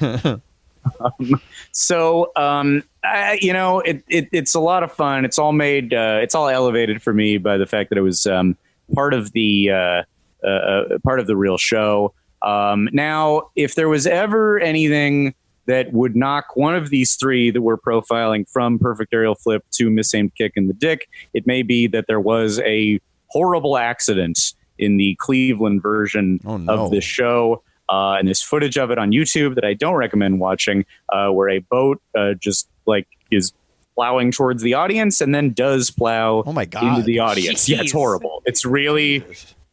um, so, um, I, you know, it, it, it's a lot of fun. It's all made, uh, it's all elevated for me by the fact that it was um, part of the uh, uh, uh, part of the real show. Um, now, if there was ever anything that would knock one of these three that we're profiling from Perfect Aerial Flip to Misaimed Kick in the Dick, it may be that there was a horrible accident in the Cleveland version of this show. Uh, and there's footage of it on YouTube that I don't recommend watching, uh, where a boat uh, just like is plowing towards the audience and then does plow oh my God. into the audience. Yeah, it's horrible. It's really,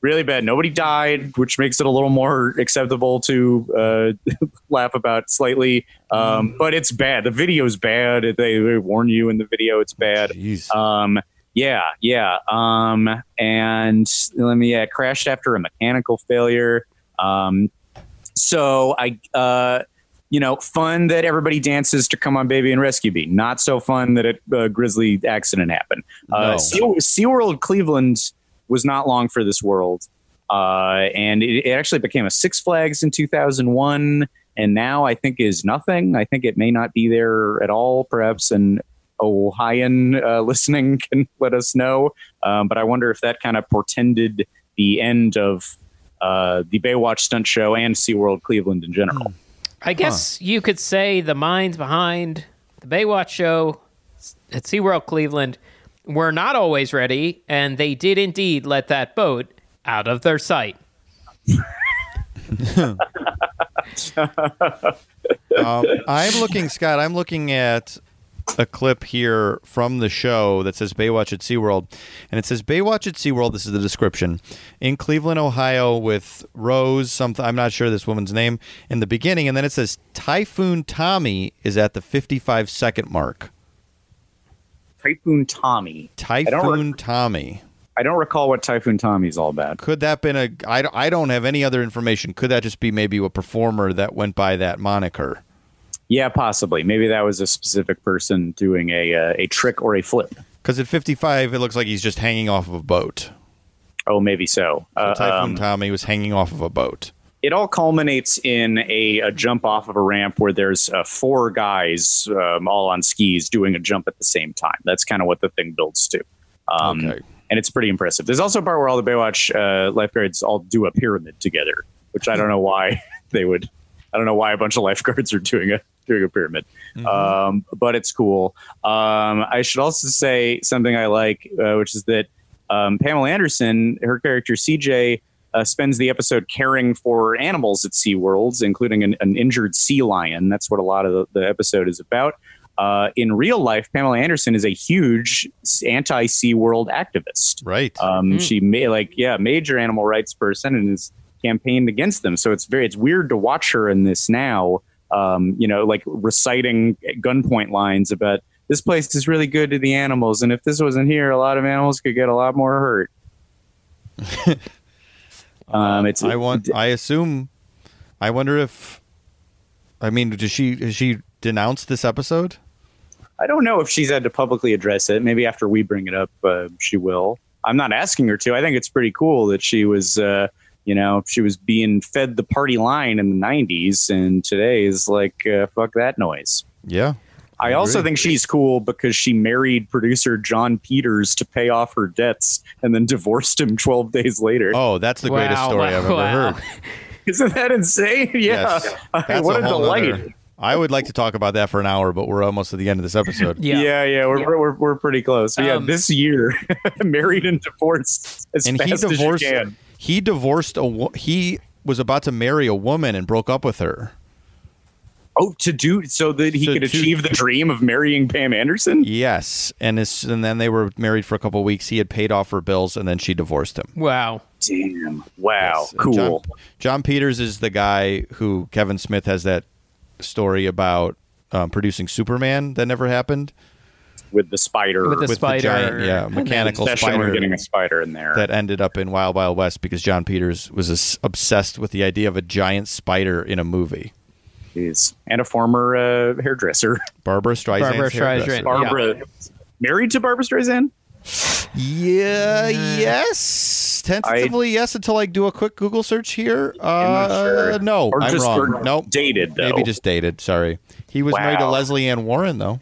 really bad. Nobody died, which makes it a little more acceptable to uh, laugh about slightly. Um, but it's bad. The video's bad. They, they warn you in the video it's bad. Um, yeah, yeah. Um, and let me yeah, crashed after a mechanical failure. Um, so I, uh, you know, fun that everybody dances to "Come On Baby" and "Rescue Me." Not so fun that a uh, grisly accident happened. Uh, No. Sea, SeaWorld Cleveland was not long for this world, uh, and it, it actually became a Six Flags in 2001, and now I think is nothing. I think it may not be there at all. Perhaps an Ohioan uh, listening can let us know. Um, but I wonder if that kind of portended the end of uh, the Baywatch stunt show and SeaWorld Cleveland in general. I guess you could say the minds behind the Baywatch show at SeaWorld Cleveland were not always ready, and they did indeed let that boat out of their sight. um, I'm looking, Scott. I'm looking at a clip here from the show that says Baywatch at SeaWorld. And it says Baywatch at SeaWorld. This is the description. In Cleveland, Ohio, with Rose, something, I'm not sure this woman's name, in the beginning. And then it says Typhoon Tommy is at the 55 second mark. Typhoon Tommy. I Typhoon rec- Tommy. I don't recall what Typhoon Tommy is all about. Could that been a? I, I don't have any other information. Could that just be maybe a performer that went by that moniker? Yeah, possibly. Maybe that was a specific person doing a uh, a trick or a flip. Because at 55, it looks like he's just hanging off of a boat. Oh, maybe so. So Uh, Typhoon um, Tommy was hanging off of a boat. It all culminates in a, a jump off of a ramp where there's uh, four guys um, all on skis doing a jump at the same time. That's kind of what the thing builds to. Um, And it's pretty impressive. There's also a part where all the Baywatch uh, lifeguards all do a pyramid together, which I don't know why they would. I don't know why a bunch of lifeguards are doing a doing a pyramid, um, but it's cool. Um, I should also say something I like, uh, which is that um, Pamela Anderson, her character CJ, uh, spends the episode caring for animals at SeaWorlds, including an, an injured sea lion. That's what a lot of the, the episode is about. Uh, in real life, Pamela Anderson is a huge anti SeaWorld activist. Right. Um, Hmm. She may like yeah, major animal rights person and has campaigned against them. So it's very it's weird to watch her in this now. Um, you know, like reciting gunpoint lines about this place is really good to the animals, and if this wasn't here, a lot of animals could get a lot more hurt. um, it's I want. I assume. I wonder if. I mean, does she has she denounced this episode? I don't know if she's had to publicly address it. Maybe after we bring it up, uh, she will. I'm not asking her to. I think it's pretty cool that she was, uh, you know, she was being fed the party line in the 90s, and today is like, uh, fuck that noise. Yeah. I also think she's cool because she married producer Jon Peters to pay off her debts and then divorced him 12 days later. Oh, that's the greatest Wow, story I've ever wow. heard. Isn't that insane? Yeah. Yes. I- That's what a, whole delight. nother- I would like to talk about that for an hour, but we're almost at the end of this episode. Yeah, yeah, we're, We're, we're pretty close. So, yeah, Um, this year, married and divorced as and he fast divorced. as you can. He divorced a. He was about to marry a woman and broke up with her. Oh, to do so that he So could to- achieve the dream of marrying Pam Anderson. Yes, and as, and then they were married for a couple of weeks. He had paid off her bills, and then she divorced him. Wow. Damn. Wow. Yes, cool. John, Jon Peters is the guy who Kevin Smith has that story about um, producing Superman that never happened. with the spider. With the spider. giant, yeah, mechanical spider getting a spider in there. that ended up in Wild Wild West because Jon Peters was obsessed with the idea of a giant spider in a movie. Jeez. And a former uh, hairdresser. Barbra Streisand. Barbra Streisand. Barbara. Married to Barbra Streisand? Yeah, yes. Tentatively, yes, until I do a quick Google search here. Uh, No, Or I'm just- wrong. or Nope. dated, though. Maybe just dated. Sorry. He was married to Lesley Ann Warren, though.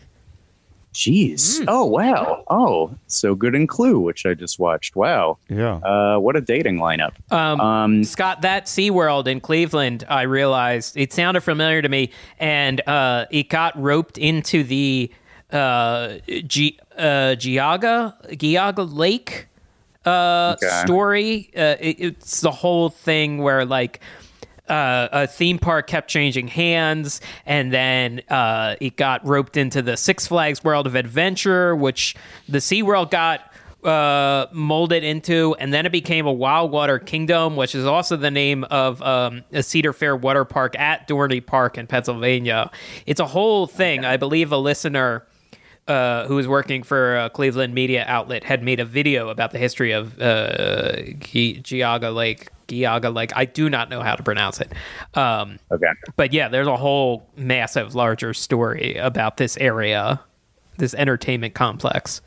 Jeez. Oh, wow. Oh, so good in Clue, which I just watched. Wow. Yeah. Uh, what a dating lineup. Um, Um, Scott, that SeaWorld in Cleveland, I realized it sounded familiar to me, and uh, it got roped into the uh, G- uh, Geauga, Geauga Lake uh, Okay. story. Uh, it, it's the whole thing where, like, uh, a theme park kept changing hands, and then uh, it got roped into the Six Flags World of Adventure, which the SeaWorld got uh, molded into, and then it became a Wild Water Kingdom, which is also the name of um, a Cedar Fair water park at Dorney Park in Pennsylvania. It's a whole thing. I believe a listener. Uh, who was working for a Cleveland media outlet had made a video about the history of uh, Ge- Geauga Lake. Geauga Lake. I do not know how to pronounce it. Um, okay. but yeah, there's a whole massive, larger story about this area, this entertainment complex.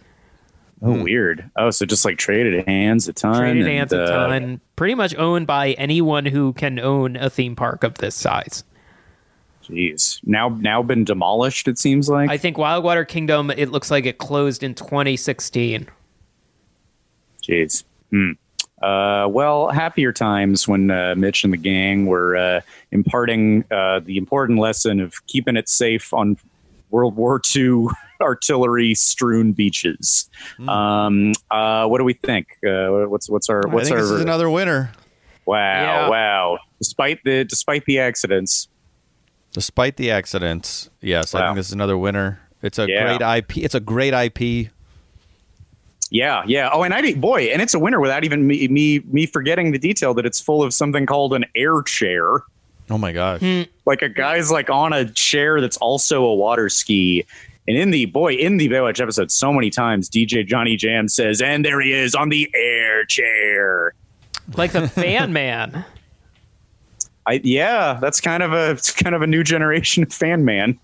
Oh, weird. Oh, so just like traded hands a ton. Traded and, hands a uh, ton, pretty much owned by anyone who can own a theme park of this size. Jeez. Now, now been demolished. It seems like. I think Wildwater Kingdom. It looks like it closed in 2016. Jeez. Hmm. Uh, well, happier times when uh, Mitch and the gang were uh, imparting uh, the important lesson of keeping it safe on World War II artillery strewn beaches. Um, uh, what do we think? Uh, what's what's our I what's think our this is another winner. wow Yeah. wow? Despite the despite the accidents, Despite the accidents, yes, I think this is another winner. It's a Yeah. great IP. It's a great IP. Yeah, yeah. Oh, and I did- boy, and it's a winner without even me me me forgetting the detail that it's full of something called an air chair. Oh my gosh. Like a guy's like on a chair that's also a water ski. And in the boy, in the Baywatch episode, so many times DJ Johnny Jam says, and there he is on the air chair. Like the fan man. I yeah, that's kind of a it's kind of a new generation of fan man.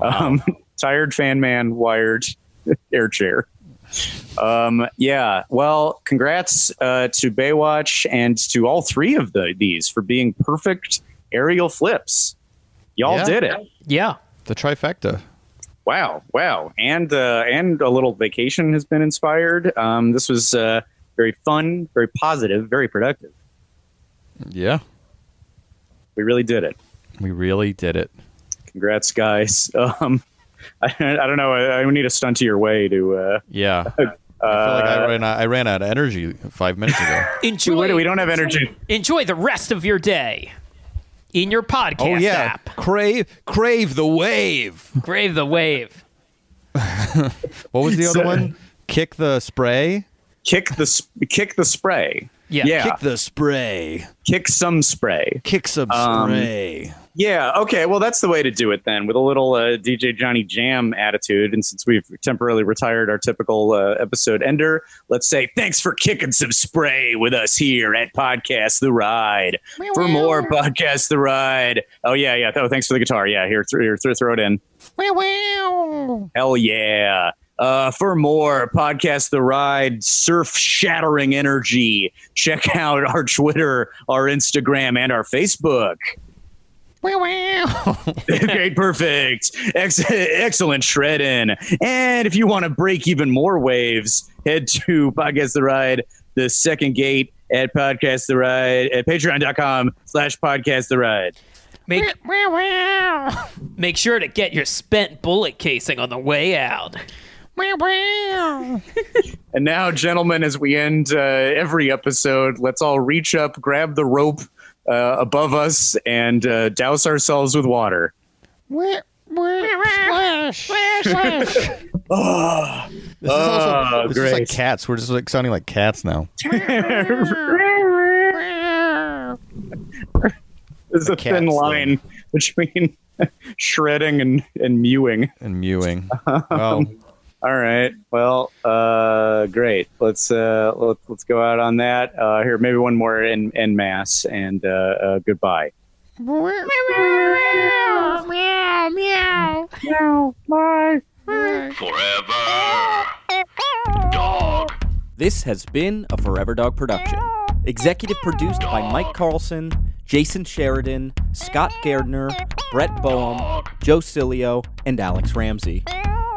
Um, tired fan man wired air chair. Um, yeah. Well, congrats uh, to Baywatch and to all three of the these for being perfect aerial flips. Y'all Yeah. did it. Yeah. The trifecta. Wow, wow, and uh, and a little vacation has been inspired. Um, this was uh, very fun, very positive, very productive. Yeah, We really did it. we really did it. Congrats, guys. Um, I, I don't know. I, I need a stunt to your way to. Uh, Yeah. I feel like I ran, out, I ran out of energy five minutes ago. Enjoy. we, we don't have energy. Enjoy the rest of your day in your podcast oh yeah, app. crave crave the wave. Crave the wave. What was the other So- one? Kick the spray. Kick the sp- kick the spray. Yeah. yeah. Kick the spray. Kick some spray. Kick some Um, spray. Yeah. Okay. Well, that's the way to do it then, with a little uh, DJ Johnny Jam attitude. And since we've temporarily retired our typical uh, episode ender, let's say thanks for kicking some spray with us here at Podcast The Ride. For more Podcast The Ride. Oh yeah, yeah. Oh, thanks for the guitar. Yeah, here, th- here th- throw it in. Hell yeah. Uh, for more podcast the ride surf shattering energy check out our twitter our instagram and our facebook Great, perfect. Ex- excellent shred in. And if you want to break even more waves, head to Podcast the Ride, the second gate at Podcast the Ride at patreon.com slash podcast the ride. Make, make sure to get your spent bullet casing on the way out. And now, gentlemen, as we end uh, every episode, let's all reach up, grab the rope uh, above us, and uh, douse ourselves with water. Splash! Splash! Oh, This is also Oh, this is like cats. We're just like sounding like cats now. There's a cat's thin thing. line between shredding and, and mewing. And mewing. Well, All right. Well, uh, great. Let's uh, let's let's go out on that. Uh, here, maybe one more in in mass, and uh, uh, goodbye. Meow, meow, meow. Meow, bye. Forever. Dog. This has been a Forever Dog production. Executive produced by Mike Carlson, Jason Sheridan, Scott Gairdner, Brett Boehm, Joe Cilio, and Alex Ramsey.